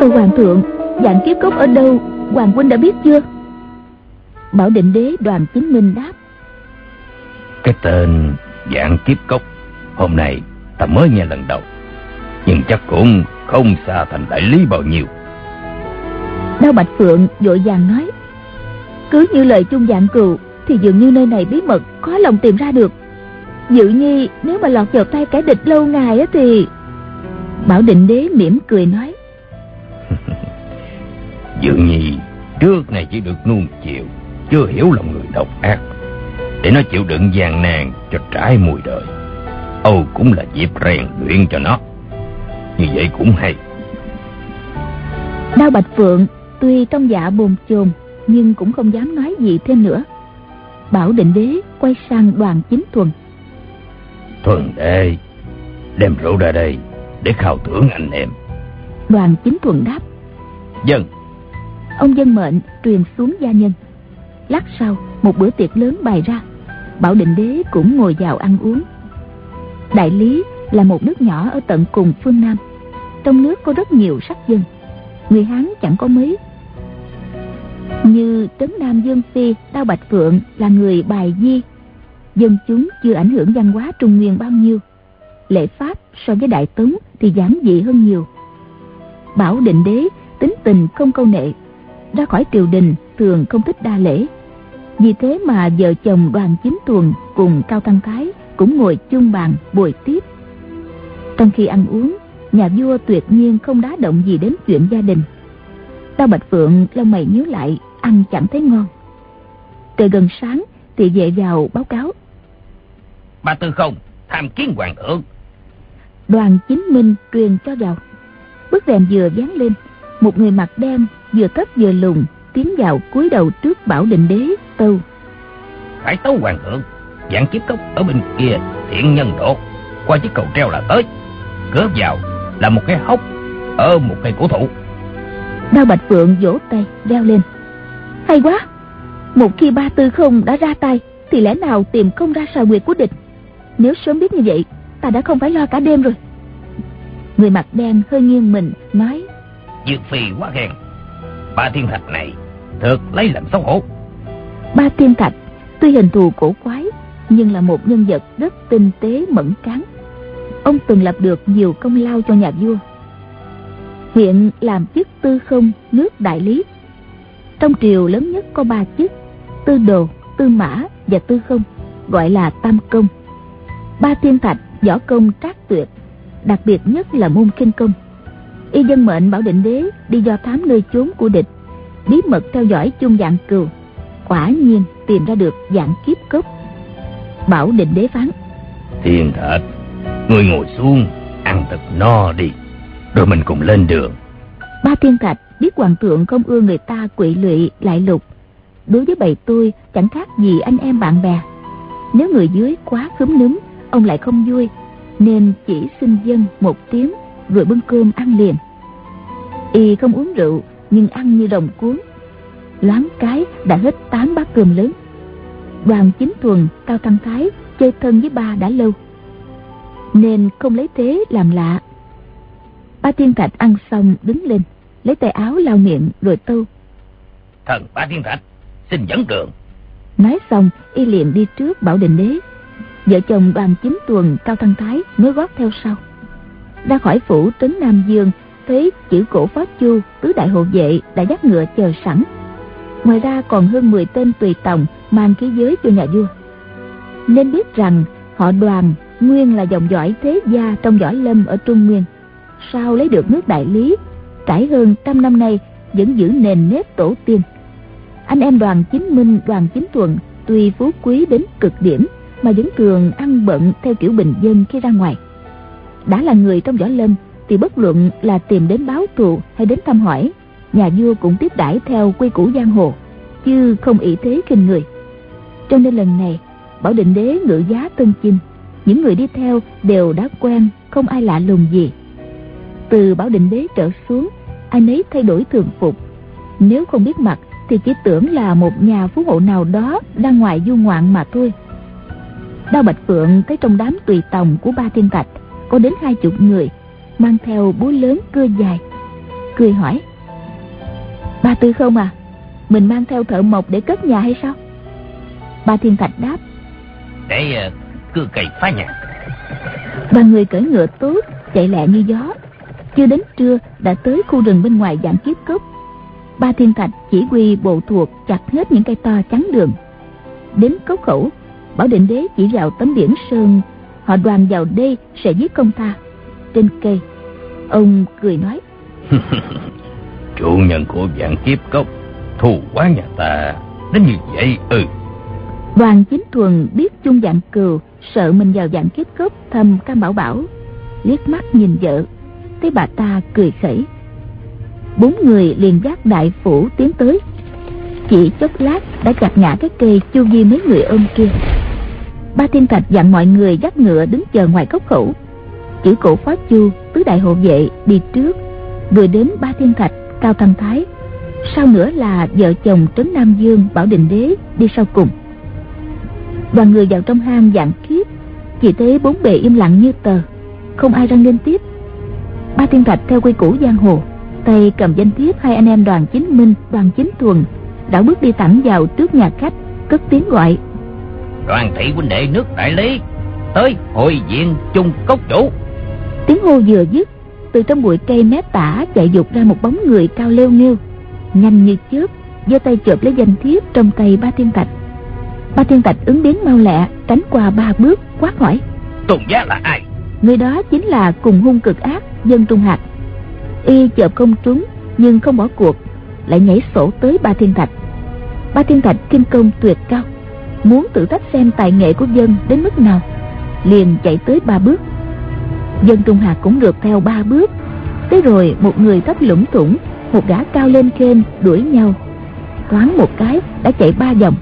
Tâu hoàng thượng dạng kiếp cốc ở đâu? Hoàng huynh đã biết chưa? Bảo định đế đoàn chính minh đáp. Cái tên dạng kiếp cốc Hôm nay ta mới nghe lần đầu Nhưng chắc cũng không xa thành đại lý bao nhiêu. Đao Bạch Phượng vội vàng nói Cứ như lời chung dạng cừu Thì dường như nơi này bí mật Khó lòng tìm ra được. Dự nhi nếu mà lọt vào tay kẻ địch lâu ngày á thì Bảo định đế mỉm cười nói *laughs* Dự nhi trước này chỉ được nuông chiều Chưa hiểu lòng người độc ác Để nó chịu đựng gian nan cho trải mùi đời Âu cũng là dịp rèn luyện cho nó. Như vậy cũng hay. Đao Bạch Phượng tuy trong dạ bồn chồn Nhưng cũng không dám nói gì thêm nữa. Bảo định đế quay sang đoàn chính thuần. Thuần đệ Đem rượu ra đây Để khao thưởng anh em. Đoàn chính thuần đáp. Dân. Ông dân mệnh truyền xuống gia nhân. Lát sau một bữa tiệc lớn bày ra. Bảo định đế cũng ngồi vào ăn uống Đại Lý là một nước nhỏ ở tận cùng phương Nam. Trong nước có rất nhiều sắc dân. Người Hán chẳng có mấy. Như Trấn Nam Dương Phi, Đao Bạch Phượng là người bài di. Dân chúng chưa ảnh hưởng văn hóa Trung Nguyên bao nhiêu. Lễ pháp so với Đại Tống thì giản dị hơn nhiều. Bảo định đế tính tình không câu nệ. Ra khỏi triều đình thường không thích đa lễ. Vì thế mà vợ chồng đoàn chính tuần cùng Cao Tăng Thái cũng ngồi chung bàn bồi tiếp. Trong khi ăn uống nhà vua tuyệt nhiên không đá động gì đến chuyện gia đình. Tao bạch phượng lông mày nhíu lại ăn chẳng thấy ngon. Trời gần sáng thì về vào báo cáo. Ba tư không tham kiến hoàng thượng. Đoàn chính minh truyền cho vào. Bức rèm vừa dán lên một người mặc đen vừa thấp vừa lùn tiến vào cúi đầu trước bảo định đế tâu. Phải tấu hoàng thượng dạng kiếp cốc ở bên kia thiện nhân độ qua chiếc cầu treo là tới. Cửa vào là một cái hốc ở một cây cổ thụ. Đao bạch phượng vỗ tay reo lên. Hay quá! Một khi ba tư không đã ra tay thì lẽ nào tìm không ra sào nguyệt của địch? Nếu sớm biết như vậy ta đã không phải lo cả đêm rồi. Người mặt đen hơi nghiêng mình nói dược phi quá ghen. Ba thiên thạch này thật lấy làm xấu hổ. Ba thiên thạch tuy hình thù cổ quái nhưng là một nhân vật rất tinh tế, mẫn cán. Ông từng lập được nhiều công lao cho nhà vua. Hiện làm chức tư không nước đại lý. Trong triều lớn nhất có ba chức, tư đồ, tư mã và tư không, gọi là tam công. Ba thiên thạch, võ công trác tuyệt, đặc biệt nhất là môn kinh công. Y dân mệnh bảo định đế đi do thám nơi chốn của địch, bí mật theo dõi chung dạng cừu, quả nhiên tìm ra được dạng kiếp cốc bảo định đế phán. Thiên thạch người ngồi xuống ăn thật no đi rồi mình cùng lên đường. Ba thiên thạch biết hoàng thượng không ưa người ta quỵ lụy lại lục. Đối với bầy tôi chẳng khác gì anh em bạn bè. Nếu người dưới quá khúm núm ông lại không vui nên chỉ xin dân một tiếng rồi bưng cơm ăn liền. Y không uống rượu nhưng ăn như đồng cuốn. Loáng cái đã hết tám bát cơm lớn đoàn chính thuần cao thăng thái chơi thân với ba đã lâu. Nên không lấy thế làm lạ. Ba thiên thạch ăn xong đứng lên lấy tay áo lau miệng rồi tâu. Thần ba thiên thạch xin dẫn đường. Nói xong y liền đi trước bảo định đế. Vợ chồng đoàn chính tuần cao thăng thái nối gót theo sau. Ra khỏi phủ trấn nam dương thấy chữ cổ phó chu tứ đại hộ vệ đã dắt ngựa chờ sẵn ngoài ra còn hơn 10 tên tùy tòng mang khí giới cho nhà vua. Nên biết rằng, họ đoàn nguyên là dòng dõi thế gia trong võ lâm ở trung nguyên. Sao lấy được nước đại lý? Trải hơn trăm năm nay, vẫn giữ nền nếp tổ tiên. Anh em đoàn chính minh, đoàn chính thuận, tuy phú quý đến cực điểm, mà vẫn thường ăn bận theo kiểu bình dân khi ra ngoài. Đã là người trong võ lâm, thì bất luận là tìm đến báo thù hay đến thăm hỏi nhà vua cũng tiếp đãi theo quy củ giang hồ, chứ không ỷ thế khinh người. Cho nên lần này, bảo định đế ngự giá tân chinh. Những người đi theo đều đã quen, không ai lạ lùng gì. Từ bảo định đế trở xuống, ai nấy thay đổi thường phục. Nếu không biết mặt, thì chỉ tưởng là một nhà phú hộ nào đó đang ngoài du ngoạn mà thôi. Đao bạch phượng thấy trong đám tùy tòng của ba thiên thạch có đến hai chục người, mang theo búa lớn cưa dài, cười hỏi ba tư không à mình mang theo thợ mộc để cất nhà hay sao? Ba thiên thạch đáp. Để uh, cưa cày phá nhà. Ba người cởi ngựa tốt Chạy lẹ như gió. Chưa đến trưa đã tới khu rừng bên ngoài dạng kiếp cốc. Ba thiên thạch chỉ huy bộ thuộc chặt hết những cây to chắn đường. Đến cốc khẩu Bảo định đế chỉ vào tấm biển sơn. Họ đoàn vào đây sẽ giết công ta. Trên cây Ông cười nói *laughs* Chủ nhân của dạng kiếp cốc, Thù quá nhà ta. Đến như vậy ừ. Đoàn chính thuần biết chung dạng cừu, Sợ mình vào dạng kiếp cốc thầm cam bảo bảo. Liếc mắt nhìn vợ, Thấy bà ta cười khẩy. Bốn người liền giác đại phủ tiến tới. Chỉ chốc lát đã chặt ngã cái cây chu vi mấy người ôm kia. Ba thiên thạch dặn mọi người dắt ngựa đứng chờ ngoài cốc khẩu. Chữ cổ phó chu tứ đại hộ vệ đi trước, Vừa đến ba thiên thạch cao thăng thái Sau nữa là vợ chồng Trấn Nam Dương Bảo Định Đế đi sau cùng. Đoàn người vào trong hang dạng kiếp Chỉ thấy bốn bề im lặng như tờ Không ai răng lên tiếp. Ba thiên thạch theo quy củ giang hồ tay cầm danh thiếp hai anh em đoàn chính minh đoàn chính thuần đã bước đi thẳng vào trước nhà khách cất tiếng gọi. Đoàn thị huynh đệ nước đại lý tới hội diện chung cốc chủ. Tiếng hô vừa dứt từ trong bụi cây mép tả chạy dục ra một bóng người cao leo nghêu nhanh như chớp giơ tay chộp lấy danh thiếp trong tay ba thiên thạch ba thiên thạch ứng biến mau lẹ tránh qua ba bước quát hỏi. Tùng giá là ai? Người đó chính là cùng hung cực ác dân trung hạt y chợp không trúng nhưng không bỏ cuộc lại nhảy sổ tới ba thiên thạch ba thiên thạch kinh công tuyệt cao muốn thử thách xem tài nghệ của dân đến mức nào liền chạy tới ba bước dân trung hạt cũng được theo ba bước. Thế rồi, một người thấp lũng thủng, một gã cao lên trên đuổi nhau. Thoáng một cái, đã chạy ba vòng.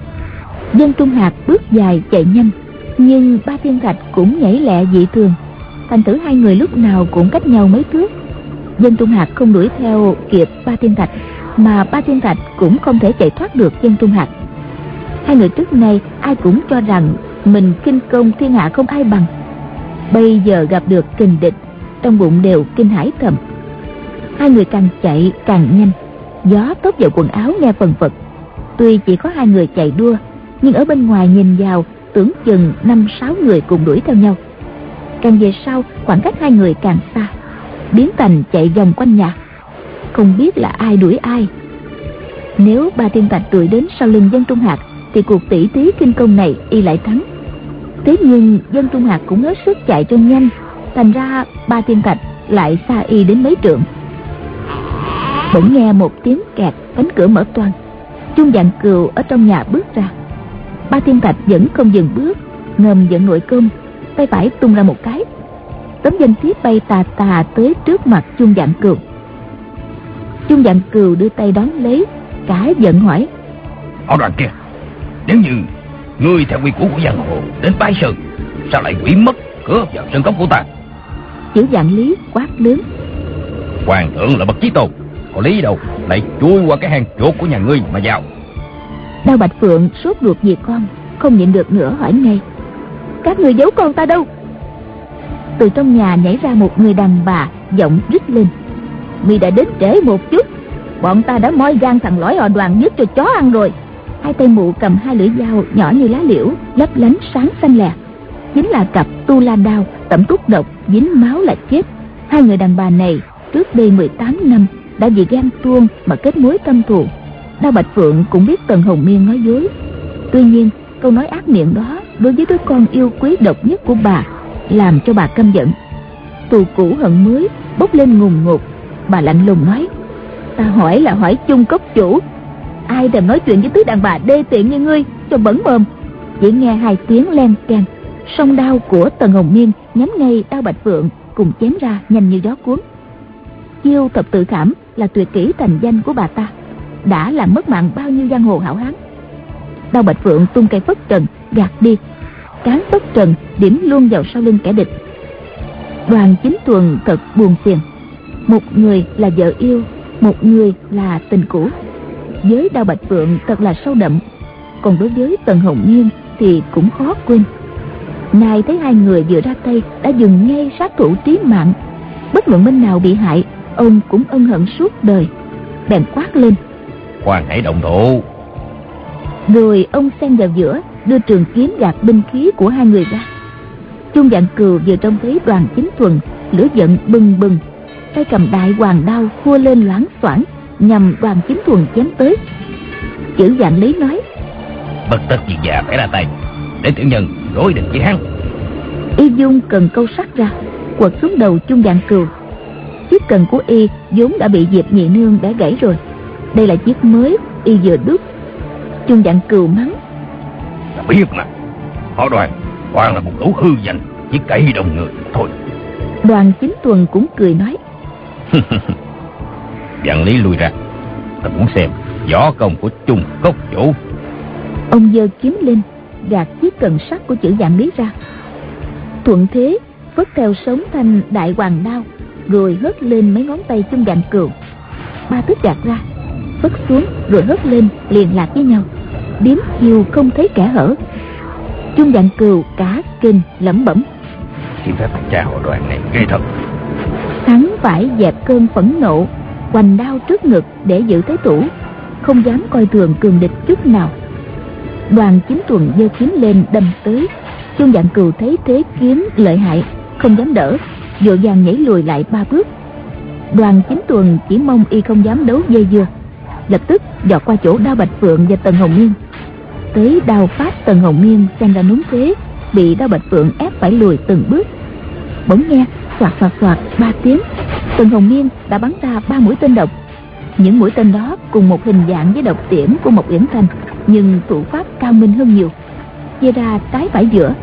Dân trung hạt bước dài chạy nhanh, nhưng ba thiên thạch cũng nhảy lẹ dị thường. Thành thử hai người lúc nào cũng cách nhau mấy thước. Dân trung hạt không đuổi theo kịp ba thiên thạch, mà ba thiên thạch cũng không thể chạy thoát được dân trung hạt hai người trước nay ai cũng cho rằng mình kinh công thiên hạ không ai bằng bây giờ gặp được kình địch, trong bụng đều kinh hãi thầm. Hai người càng chạy càng nhanh, gió tốc vào quần áo nghe phần phật. Tuy chỉ có hai người chạy đua, nhưng ở bên ngoài nhìn vào, tưởng chừng năm sáu người cùng đuổi theo nhau. Càng về sau, khoảng cách hai người càng xa, biến thành chạy vòng quanh nhà. Không biết là ai đuổi ai. Nếu ba thiên tạch đuổi đến sau lưng dân trung hạt thì cuộc tỷ thí kinh công này y lại thắng thế nhưng, dân trung hạt cũng hết sức chạy cho nhanh. Thành ra, ba thiên thạch lại xa y đến mấy trượng. Bỗng nghe một tiếng kẹt, cánh cửa mở toang. Trung dạng cừu ở trong nhà bước ra. Ba thiên thạch vẫn không dừng bước, ngầm giận nội cơm, tay phải tung ra một cái. Tấm danh thiếp bay tà tà tới trước mặt trung dạng cừu. Trung dạng cừu đưa tay đón lấy, cả giận hỏi. Họ đoàn kia, nếu như ngươi theo quy củ của giang hồ đến bái sơn sao lại quỷ mất cửa vào sân cốc của ta? Chữ dạng lý quát lớn. Hoàng thượng là bậc chí tôn có lý đâu lại chui qua cái hang chuột của nhà ngươi mà vào. Đao bạch phượng sốt ruột vì con không nhịn được nữa hỏi ngay. Các người giấu con ta đâu? Từ trong nhà nhảy ra một người đàn bà giọng rít lên. Mi đã đến trễ một chút bọn ta đã moi gan thằng lõi họ đoàn nhất cho chó ăn rồi hai tay mụ cầm hai lưỡi dao nhỏ như lá liễu, lấp lánh sáng xanh lè. Chính là cặp tu la đao, tẩm thuốc độc, dính máu là chết. Hai người đàn bà này, trước đây 18 năm, đã vì ghen tuông mà kết mối tâm thù. Đao bạch phượng cũng biết tần hồng miên nói dối. Tuy nhiên, câu nói ác miệng đó đối với đứa con yêu quý độc nhất của bà làm cho bà căm giận. Tù cũ hận mới bốc lên ngùng ngục. Bà lạnh lùng nói, ta hỏi là hỏi chung cốc chủ ai thèm nói chuyện với thứ đàn bà đê tiện như ngươi cho bẩn mồm? Chỉ nghe hai tiếng len keng song đao của tần hồng miên nhắm ngay đao bạch phượng cùng chém ra nhanh như gió cuốn. Chiêu thập tự khảm là tuyệt kỹ thành danh của bà ta, đã làm mất mạng bao nhiêu giang hồ hảo hán. Đao bạch phượng tung cây phất trần, gạt đi, cán phất trần điểm luôn vào sau lưng kẻ địch. Đoàn chính tuần thật buồn phiền. Một người là vợ yêu, một người là tình cũ với đao bạch phượng thật là sâu đậm. Còn đối với tần hồng nhiên thì cũng khó quên. Nay thấy hai người vừa ra tay đã dùng ngay sát thủ trí mạng. Bất luận bên nào bị hại ông cũng ân hận suốt đời. Bèn quát lên. Quan hãy động thủ. Rồi ông xen vào giữa đưa trường kiếm gạt binh khí của hai người ra. Trung dạng cừu vừa trông thấy đoàn chính thuần Lửa giận bừng bừng. Tay cầm đại hoàng đao khua lên loáng xoảng Nhằm đoàn chính thuần chém tới. Chữ dạng lý nói Bất tất gì già phải ra tay Để tiểu nhân đối định với hắn. Y dung cần câu sắt ra Quật xuống đầu trung dạng cừu. Chiếc cần của Y vốn đã bị Diệp nhị nương đã gãy rồi. Đây là chiếc mới Y vừa đúc Trung dạng cừu mắng Ta biết mà. Họ đoàn Toàn là một lũ hư danh Chỉ cậy đồng người thôi. Đoàn chính tuần cũng cười nói *laughs* Dạng lý lui ra. Ta muốn xem võ công của Trung Cốc Chủ Ông giơ kiếm lên Gạt chiếc cần sắt của chữ dạng lý ra. Thuận thế Vất theo sống thanh đại hoàng đao Rồi hất lên mấy ngón tay chung dạng cừu. Ba tức gạt ra Vất xuống rồi hất lên liền lạc với nhau. Điếm chiều không thấy kẻ hở. Trung dạng cừu cả kinh lẩm bẩm. Xin phép thằng cha họ đoàn này ghê thật. Hắn phải dẹp cơn phẫn nộ Hoành đao trước ngực để giữ thế tủ, Không dám coi thường cường địch chút nào. Đoàn chính tuần giơ kiếm lên đâm tới Chung dạng cừu thấy thế kiếm lợi hại Không dám đỡ Vội vàng nhảy lùi lại ba bước. Đoàn chính tuần chỉ mong y không dám đấu dây dưa Lập tức dọt qua chỗ đao bạch phượng và tần hồng miên. Tới đao phát tần hồng miên xem ra núng thế Bị đao bạch phượng ép phải lùi từng bước. Bỗng nghe soạt soạt soạt ba tiếng. Tần hồng miên đã bắn ra ba mũi tên độc. Những mũi tên đó cùng một hình dạng với độc tiễn của một uyển thanh Nhưng thủ pháp cao minh hơn nhiều. Chia ra trái phải giữa,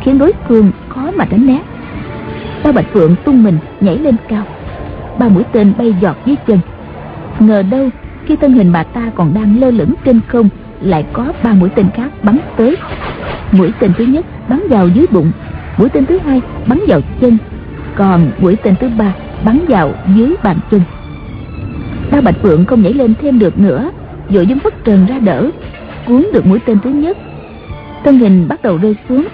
Khiến đối phương khó mà tránh né. Ba bạch phượng tung mình nhảy lên cao. Ba mũi tên bay giọt dưới chân. Ngờ đâu, khi thân hình bà ta còn đang lơ lửng trên không, lại có ba mũi tên khác bắn tới. Mũi tên thứ nhất bắn vào dưới bụng, mũi tên thứ hai bắn vào chân còn mũi tên thứ ba, bắn vào dưới bàn chân. Đao bạch phượng không nhảy lên thêm được nữa, vội dung phất trần ra đỡ, cuốn được mũi tên thứ nhất. Thân hình bắt đầu rơi xuống.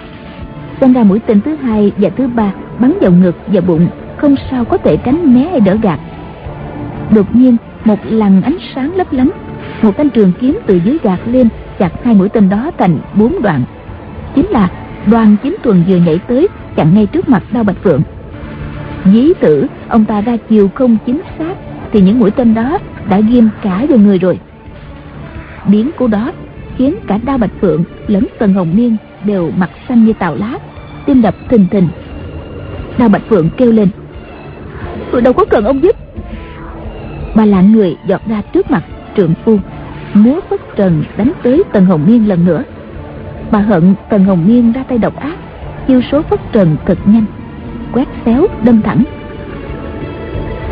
Xem ra mũi tên thứ hai và thứ ba bắn vào ngực và bụng không sao có thể tránh né hay đỡ gạt. Đột nhiên, một lằn ánh sáng lấp lánh, một thanh trường kiếm từ dưới gạt lên, chặt hai mũi tên đó thành bốn đoạn. Chính là đoàn chính tuần vừa nhảy tới, chặn ngay trước mặt đao bạch phượng dí tử, ông ta ra chiều không chính xác, thì những mũi tên đó đã ghim cả vào người rồi. Biến cố đó khiến cả đao bạch phượng lẫn tần hồng niên đều mặt xanh như tàu lá, tim đập thình thình. Đao bạch phượng kêu lên tôi đâu có cần ông giúp? Bà lạng người giọt ra trước mặt trượng phu, múa phất trần đánh tới tần hồng niên lần nữa. Bà hận tần hồng niên ra tay độc ác, chiêu số phất trần thật nhanh quét xéo, đâm thẳng.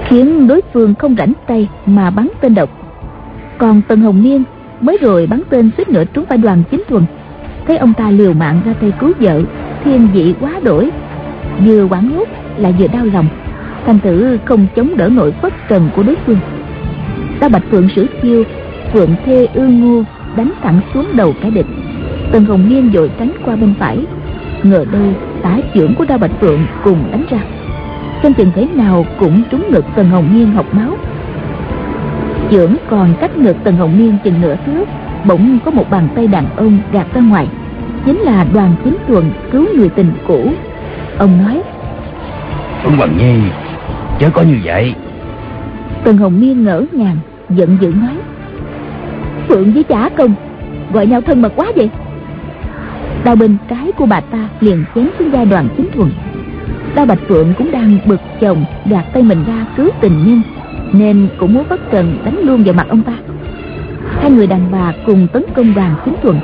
Khiến đối phương không rảnh tay mà bắn tên độc. Còn tần hồng niên mới rồi bắn tên suýt nữa trúng phải đoàn chính thuần. Thấy ông ta liều mạng ra tay cứu vợ thiên vị quá đổi. Vừa quảng hốt lại vừa đau lòng. Thành tử không chống đỡ nổi bất trần của đối phương. Ta bạch phượng sử chiêu, phượng thê ư ngu đánh thẳng xuống đầu kẻ địch. Tần hồng niên vội tránh qua bên phải ngờ đâu tả trưởng của đao bạch phượng cùng đánh ra. Xem chừng thế nào cũng trúng ngực tần hồng niên học máu. Trưởng còn cách ngực tần hồng niên chừng nửa thước bỗng có một bàn tay đàn ông gạt ra ngoài. Chính là đoàn chính tuần cứu người tình cũ. Ông nói Phương Hoàng Nhi Chớ có như vậy. Tần hồng niên ngỡ ngàng giận dữ nói phượng với trả công gọi nhau thân mật quá vậy đao bên trái của bà ta liền chém xuống giai đoạn chính thuần. Đao bạch phượng cũng đang bực chồng, gạt tay mình ra cứu tình nhân, nên cũng muốn bất trần đánh luôn vào mặt ông ta. Hai người đàn bà cùng tấn công đoàn chính thuần,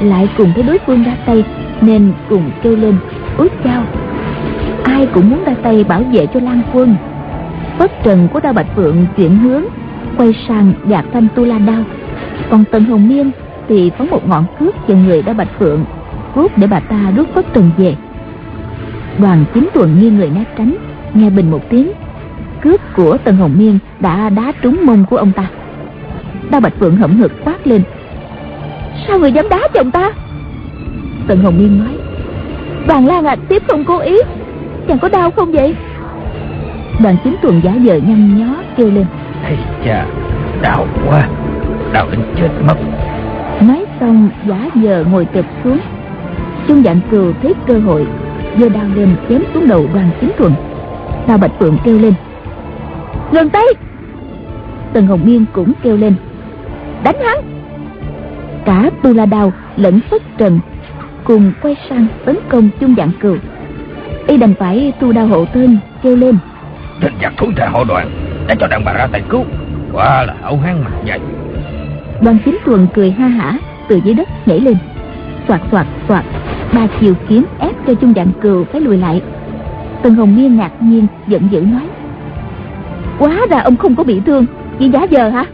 lại cùng thấy đối phương ra tay, nên cùng kêu lên út chao, ai cũng muốn ra tay bảo vệ cho lan quân. Bất trần của đao bạch phượng chuyển hướng, quay sang gạt thanh tu la đao. Còn tần hồng miên thì phóng một ngọn cước vào người đao bạch phượng cốt để bà ta rút bất trần về. Đoàn chính tuần nghiêng người né tránh nghe bình một tiếng cước của tần hồng miên đã đá trúng mông của ông ta. Đao bạch phượng hậm hực quát lên sao người dám đá chồng ta? Tần hồng miên nói đoàn lan à tiếp không cố ý chàng có đau không vậy? Đoàn chính tuần giả vờ nhăn nhó kêu lên Ây cha Đau quá Đau đến chết mất. Nói xong giả vờ ngồi trật xuống trung dạng cừu thấy cơ hội giơ đao lên chém xuống đầu đoàn chính thuận. Đao bạch phượng kêu lên ngừng tay tần hồng miên cũng kêu lên đánh hắn! Cả tu la đao lẫn phất trần cùng quay sang tấn công chung dạng cừu y đành phải tu đao hộ thân kêu lên Tên giặc thối tha họ đoàn Đã cho đàn bà ra tay cứu. Quá là hảo hán mặt dày đoàn chính thuận cười ha hả từ dưới đất nhảy lên. Soạt soạt soạt ba chiều kiếm ép cho chung dạng cừu phải lùi lại. Tần hồng miên ngạc nhiên, giận dữ nói. Quá ra ông không có bị thương chỉ giá giờ hả?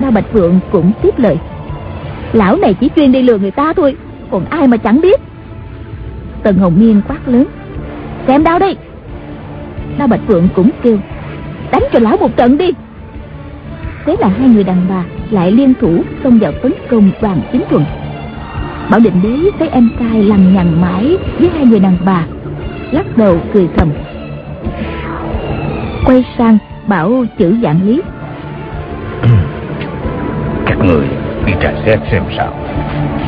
Đao bạch phượng cũng tiếp lời. Lão này chỉ chuyên đi lừa người ta thôi, còn ai mà chẳng biết? Tần hồng miên quát lớn. Xem đau đây đao bạch phượng cũng kêu. Đánh cho lão một trận đi. Thế là hai người đàn bà lại liên thủ xông vào tấn công đoàn chính thuận bảo định đế thấy em trai lằng nhằng mãi với hai người đàn bà lắc đầu cười thầm. Quay sang bảo chữ dạng lý. *clears throat* Các người đi tra xét xem sao.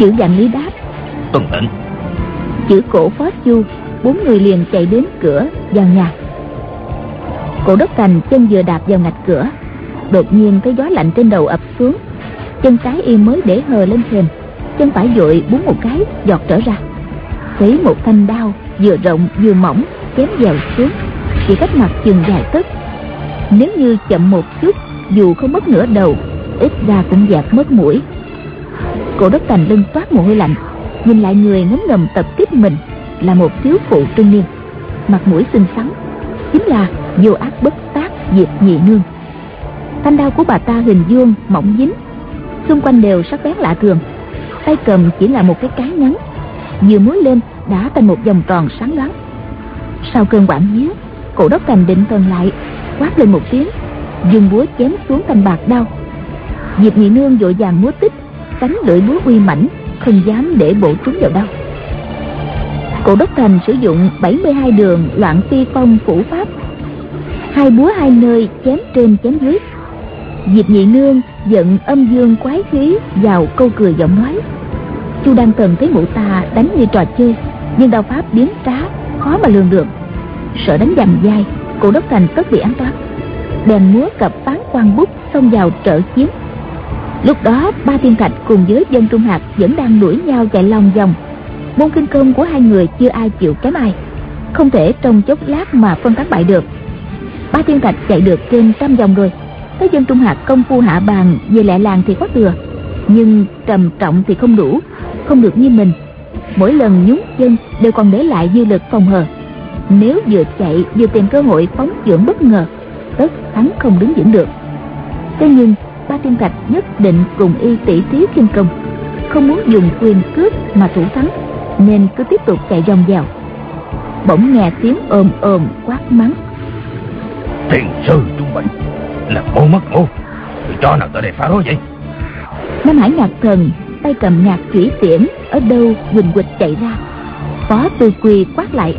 Chữ dạng lý đáp. Tuân lệnh. Chữ cổ phó chu bốn người liền chạy đến cửa vào nhà. Cổ đốc thành chân vừa đạp vào ngạch cửa đột nhiên thấy gió lạnh trên đầu ập xuống. Chân trái y mới để hờ lên thềm chân phải dội búng một cái, giọt trở ra. Thấy một thanh đao vừa rộng vừa mỏng chém dèo xuống, chỉ cách mặt chừng dài tấc. Nếu như chậm một chút, dù không mất nửa đầu, ít ra cũng dạt mất mũi. Cổ đất thành lưng toát mồ hôi lạnh, nhìn lại người ngấm ngầm tập kích mình là một thiếu phụ trung niên. Mặt mũi xinh xắn, chính là vô ác bất tác diệp nhị nương. Thanh đao của bà ta hình vuông, mỏng dính, xung quanh đều sắc bén lạ thường tay cầm chỉ là một cái cán ngắn. Vừa múa lên, đã thành một vòng tròn sáng loáng. Sau cơn quảng vía cổ đốc thành định thần lại, quát lên một tiếng dùng búa chém xuống thành bạc đao diệp nhị nương vội vàng múa tích, cánh lưỡi búa uy mãnh, không dám để bổ trúng vào đau. Cổ đốc thành sử dụng 72 đường loạn phi phong phủ pháp. Hai búa hai nơi chém trên chém dưới. Diệp nhị nương giận âm dương quái khí vào câu cười giọng nói chu đang cần thấy mụ ta đánh như trò chơi, nhưng đao pháp biến trá, khó mà lường được. Sợ đánh giằng dai, cổ đốc thành tất bị án toán. Bèn múa cặp phán quan bút xông vào trợ chiến. Lúc đó, ba thiên thạch cùng với dân trung hạt vẫn đang đuổi nhau chạy lòng vòng. Môn kinh công của hai người chưa ai chịu kém ai. Không thể trong chốc lát mà phân tán bại được. Ba thiên thạch chạy được trên trăm vòng rồi. Thấy dân trung hạt công phu hạ bàn về lẹ làng thì có thừa. Nhưng trầm trọng thì không đủ không được như mình. Mỗi lần nhúng chân đều còn để lại dư lực phòng hờ. Nếu vừa chạy vừa tìm cơ hội phóng chưởng bất ngờ tất thắng không đứng vững được. Thế nhưng ba thiên thạch nhất định cùng y tỷ thí kinh công không muốn dùng quyền cướp mà thủ thắng nên cứ tiếp tục chạy vòng vào bỗng nghe tiếng ồm ồm quát mắng. Thiền sư trung bệnh Là mô mất Tôi cho nào tới đây phá rối vậy. Nam Hải Ngạc Thần tay cầm ngạc chủy tiễn ở đâu quỳnh quỳnh chạy ra. Phó tư quy quát lại.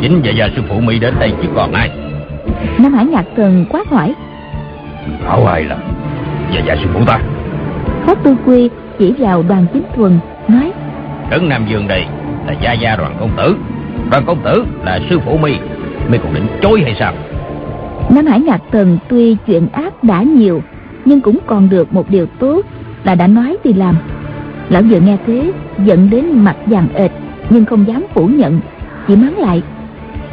Chính và gia sư phụ Mỹ đến đây chứ còn ai? Nam Hải Ngạc Thần quát hỏi. Bảo ai là Và gia sư phụ ta? Phó tư quy chỉ vào đoàn chính thuần nói. Trấn Nam Dương đây là gia gia đoàn công tử. Đoàn công tử là sư phụ mi. Mi còn định chối hay sao? Nam Hải Ngạc Thần tuy chuyện ác đã nhiều nhưng cũng còn được một điều tốt là đã nói thì làm. Lão vợ nghe thế giận đến mặt vàng ệt nhưng không dám phủ nhận chỉ mắng lại.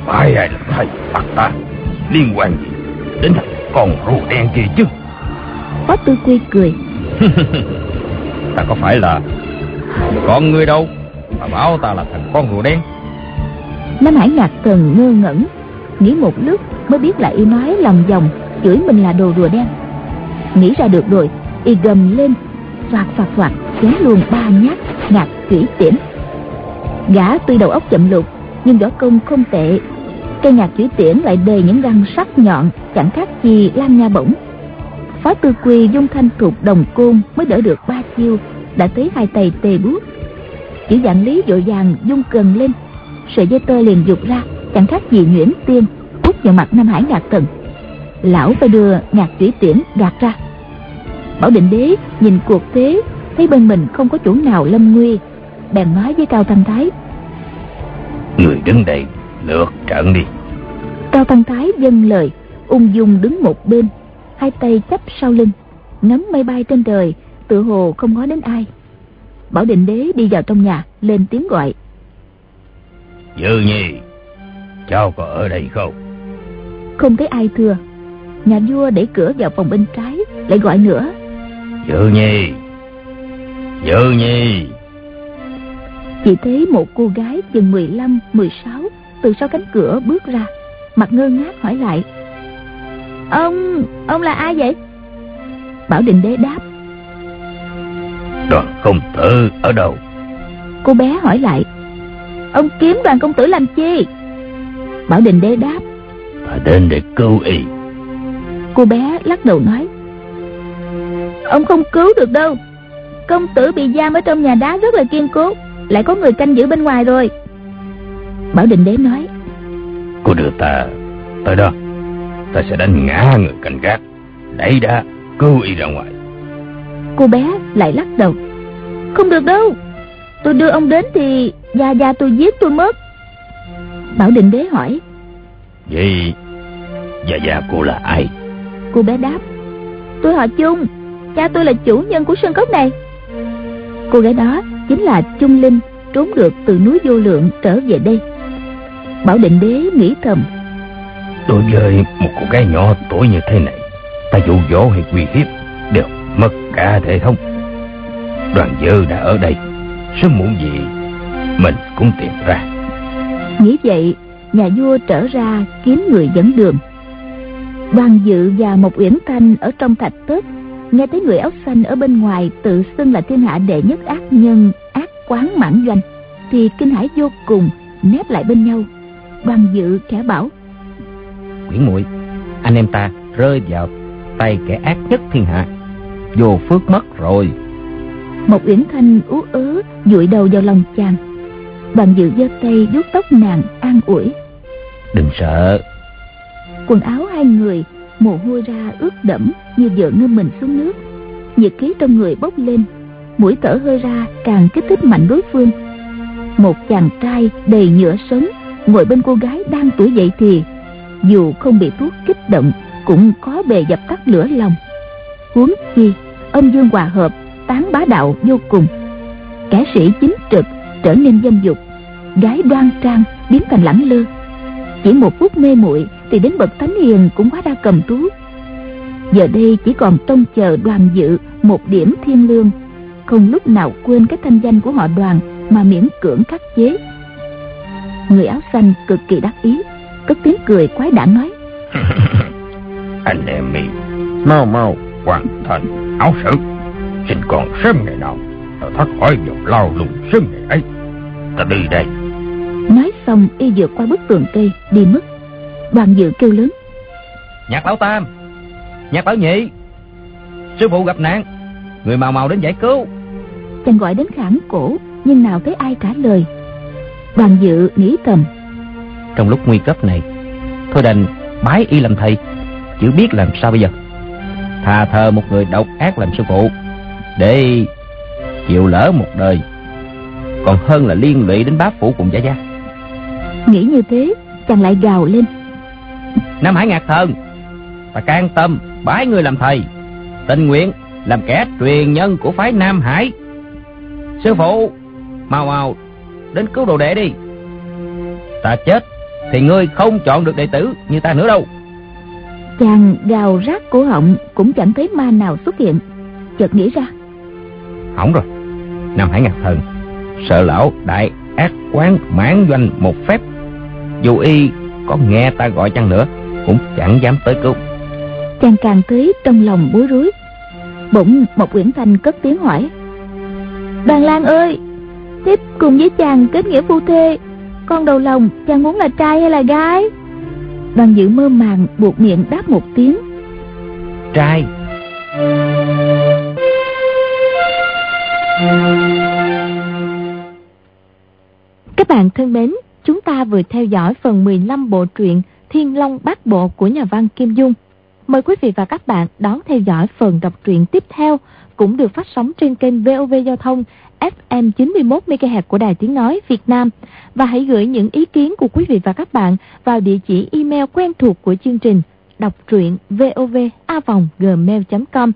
Ai ai là thầy bắt ta? Liên quan gì Đến thằng con rùa đen kia chứ? Phó tư quy cười. *laughs* Ta có phải là Con người đâu Mà bảo ta là thằng con rùa đen? Nam Hải Ngạc Thần ngơ ngẩn nghĩ một lúc mới biết là y nói lòng vòng chửi mình là đồ rùa đen. Nghĩ ra được rồi y gầm lên soạt soạt soạt chém luôn ba nhát ngạc thủy tiễn gã tuy đầu óc chậm lục nhưng võ công không tệ. Cây ngạc thủy tiễn lại đầy những răng sắc nhọn, chẳng khác gì lan nha bổng. Phó tư quy dung thanh thuộc đồng côn mới đỡ được ba chiêu, đã thấy hai tay tê buốt chỉ dạng lý vội vàng dung cần lên, sợi dây tơ liền dục ra, chẳng khác gì nhuyễn tiên hút vào mặt nam hải ngạc cần. Lão phải đưa ngạc thủy tiễn gạt ra bảo định đế nhìn cuộc thế thấy bên mình không có chủ nào lâm nguy. Bèn nói với cao thanh thái Người đứng đây lượt trận đi. Cao Tăng Thái dâng lời Ung dung đứng một bên Hai tay chắp sau lưng Ngắm mây bay trên trời Tự hồ không ngó đến ai. Bảo định đế đi vào trong nhà Lên tiếng gọi. Dư nhi Cháu có ở đây không? Không thấy ai thưa. Nhà vua đẩy cửa vào phòng bên trái Lại gọi nữa Dư nhi Dư nhi Chỉ thấy một cô gái chừng 15, 16 Từ sau cánh cửa bước ra Mặt ngơ ngác hỏi lại. Ông, ông là ai vậy? Bảo định đế đáp. Đoàn công tử ở đâu. Cô bé hỏi lại. Ông kiếm đoàn công tử làm chi? Bảo định đế đáp. Ta đến để cứu y. Cô bé lắc đầu nói Ông không cứu được đâu. Công tử bị giam ở trong nhà đá rất là kiên cố Lại có người canh giữ bên ngoài rồi. Bảo định đế nói Cô đưa ta tới đó Ta sẽ đánh ngã người canh gác. Đẩy đã cứu y ra ngoài. Cô bé lại lắc đầu Không được đâu Tôi đưa ông đến thì già già tôi giết tôi mất. Bảo định đế hỏi Vậy Dạ dạ cô là ai? Cô bé đáp Tôi họ chung Cha tôi là chủ nhân của sân cốc này. Cô gái đó chính là Trung Linh Trốn được từ núi vô lượng trở về đây. Bảo định đế nghĩ thầm. Đối với một cô gái nhỏ tuổi như thế này Ta dụ dỗ hay uy hiếp Đều mất cả thể thống. Đoàn dư đã ở đây Sớm muộn gì Mình cũng tìm ra. Nghĩ vậy Nhà vua trở ra kiếm người dẫn đường. Đoàn dự và một uyển thanh ở trong thạch tết Nghe thấy người áo xanh ở bên ngoài Tự xưng là thiên hạ đệ nhất ác nhân Ác quán mãn doanh Thì kinh hãi vô cùng Nép lại bên nhau. Đoàn dự kẻ bảo Quyển muội Anh em ta rơi vào tay kẻ ác nhất thiên hạ Vô phước mất rồi. Một uyển thanh ú ớ dụi đầu vào lòng chàng. Đoàn dự giơ tay vuốt tóc nàng an ủi Đừng sợ. Quần áo hai người mồ hôi ra ướt đẫm như vợ ngâm mình xuống nước. Nhiệt khí trong người bốc lên, mũi thở hơi ra càng kích thích mạnh đối phương. Một chàng trai đầy nhựa sống ngồi bên cô gái đang tuổi dậy thì, dù không bị thuốc kích động, cũng có bề dập tắt lửa lòng. Huống chi, âm dương hòa hợp, tán bá đạo vô cùng. Kẻ sĩ chính trực trở nên dâm dục, gái đoan trang biến thành lẳng lơ chỉ một phút mê muội thì đến bậc thánh hiền cũng quá đa cầm tú. Giờ đây chỉ còn trông chờ đoàn dự một điểm thiên lương. Không lúc nào quên cái thanh danh của họ đoàn mà miễn cưỡng khắc chế. Người áo xanh cực kỳ đắc ý, cất tiếng cười quái đản nói. *laughs* Anh em mi Mau mau hoàn thành áo sử Xin còn sớm ngày nào, Ta thoát khỏi dòng lao lùng sớm ngày ấy. Ta đi đây nói xong y vượt qua bức tường cây đi mất. Đoàn dự kêu lớn. Nhạc lão tam Nhạc lão nhị Sư phụ gặp nạn Người màu màu đến giải cứu. Chàng gọi đến khản cổ nhưng nào thấy ai trả lời. Đoàn dự nghĩ thầm. Trong lúc nguy cấp này Thôi đành bái y làm thầy Chứ biết làm sao bây giờ. Thà thờ một người độc ác làm sư phụ Để chịu lỡ một đời Còn hơn là liên lụy đến bá phụ cùng gia gia nghĩ như thế chàng lại gào lên. Nam Hải Ngạc Thần Ta can tâm bái người làm thầy Tình nguyện làm kẻ truyền nhân của phái Nam Hải. Sư phụ Mau mau Đến cứu đồ đệ đi. Ta chết Thì ngươi không chọn được đệ tử như ta nữa đâu. Chàng gào rát cổ họng cũng chẳng thấy ma nào xuất hiện. Chợt nghĩ ra. Hỏng rồi. Nam Hải Ngạc Thần Sợ lão đại ác quán mãn doanh một phép Dù y có nghe ta gọi chăng nữa Cũng chẳng dám tới cứu. Chàng càng thấy trong lòng bối rối. Bỗng một uyển thanh cất tiếng hỏi đoàn lan ơi thiếp cùng với chàng kết nghĩa phu thê con đầu lòng chàng muốn là trai hay là gái? Đoàn dự mơ màng buộc miệng đáp một tiếng. Trai. Các bạn thân mến, chúng ta vừa theo dõi phần 15 bộ truyện Thiên Long Bát Bộ của nhà văn Kim Dung. Mời quý vị và các bạn đón theo dõi phần đọc truyện tiếp theo, cũng được phát sóng trên kênh VOV Giao thông FM 91 MHz của Đài Tiếng nói Việt Nam và hãy gửi những ý kiến của quý vị và các bạn vào địa chỉ email quen thuộc của chương trình đọc truyện vovavonggmail.com.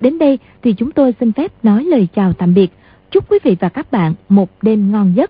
Đến đây thì chúng tôi xin phép nói lời chào tạm biệt. Chúc quý vị và các bạn một đêm ngon giấc.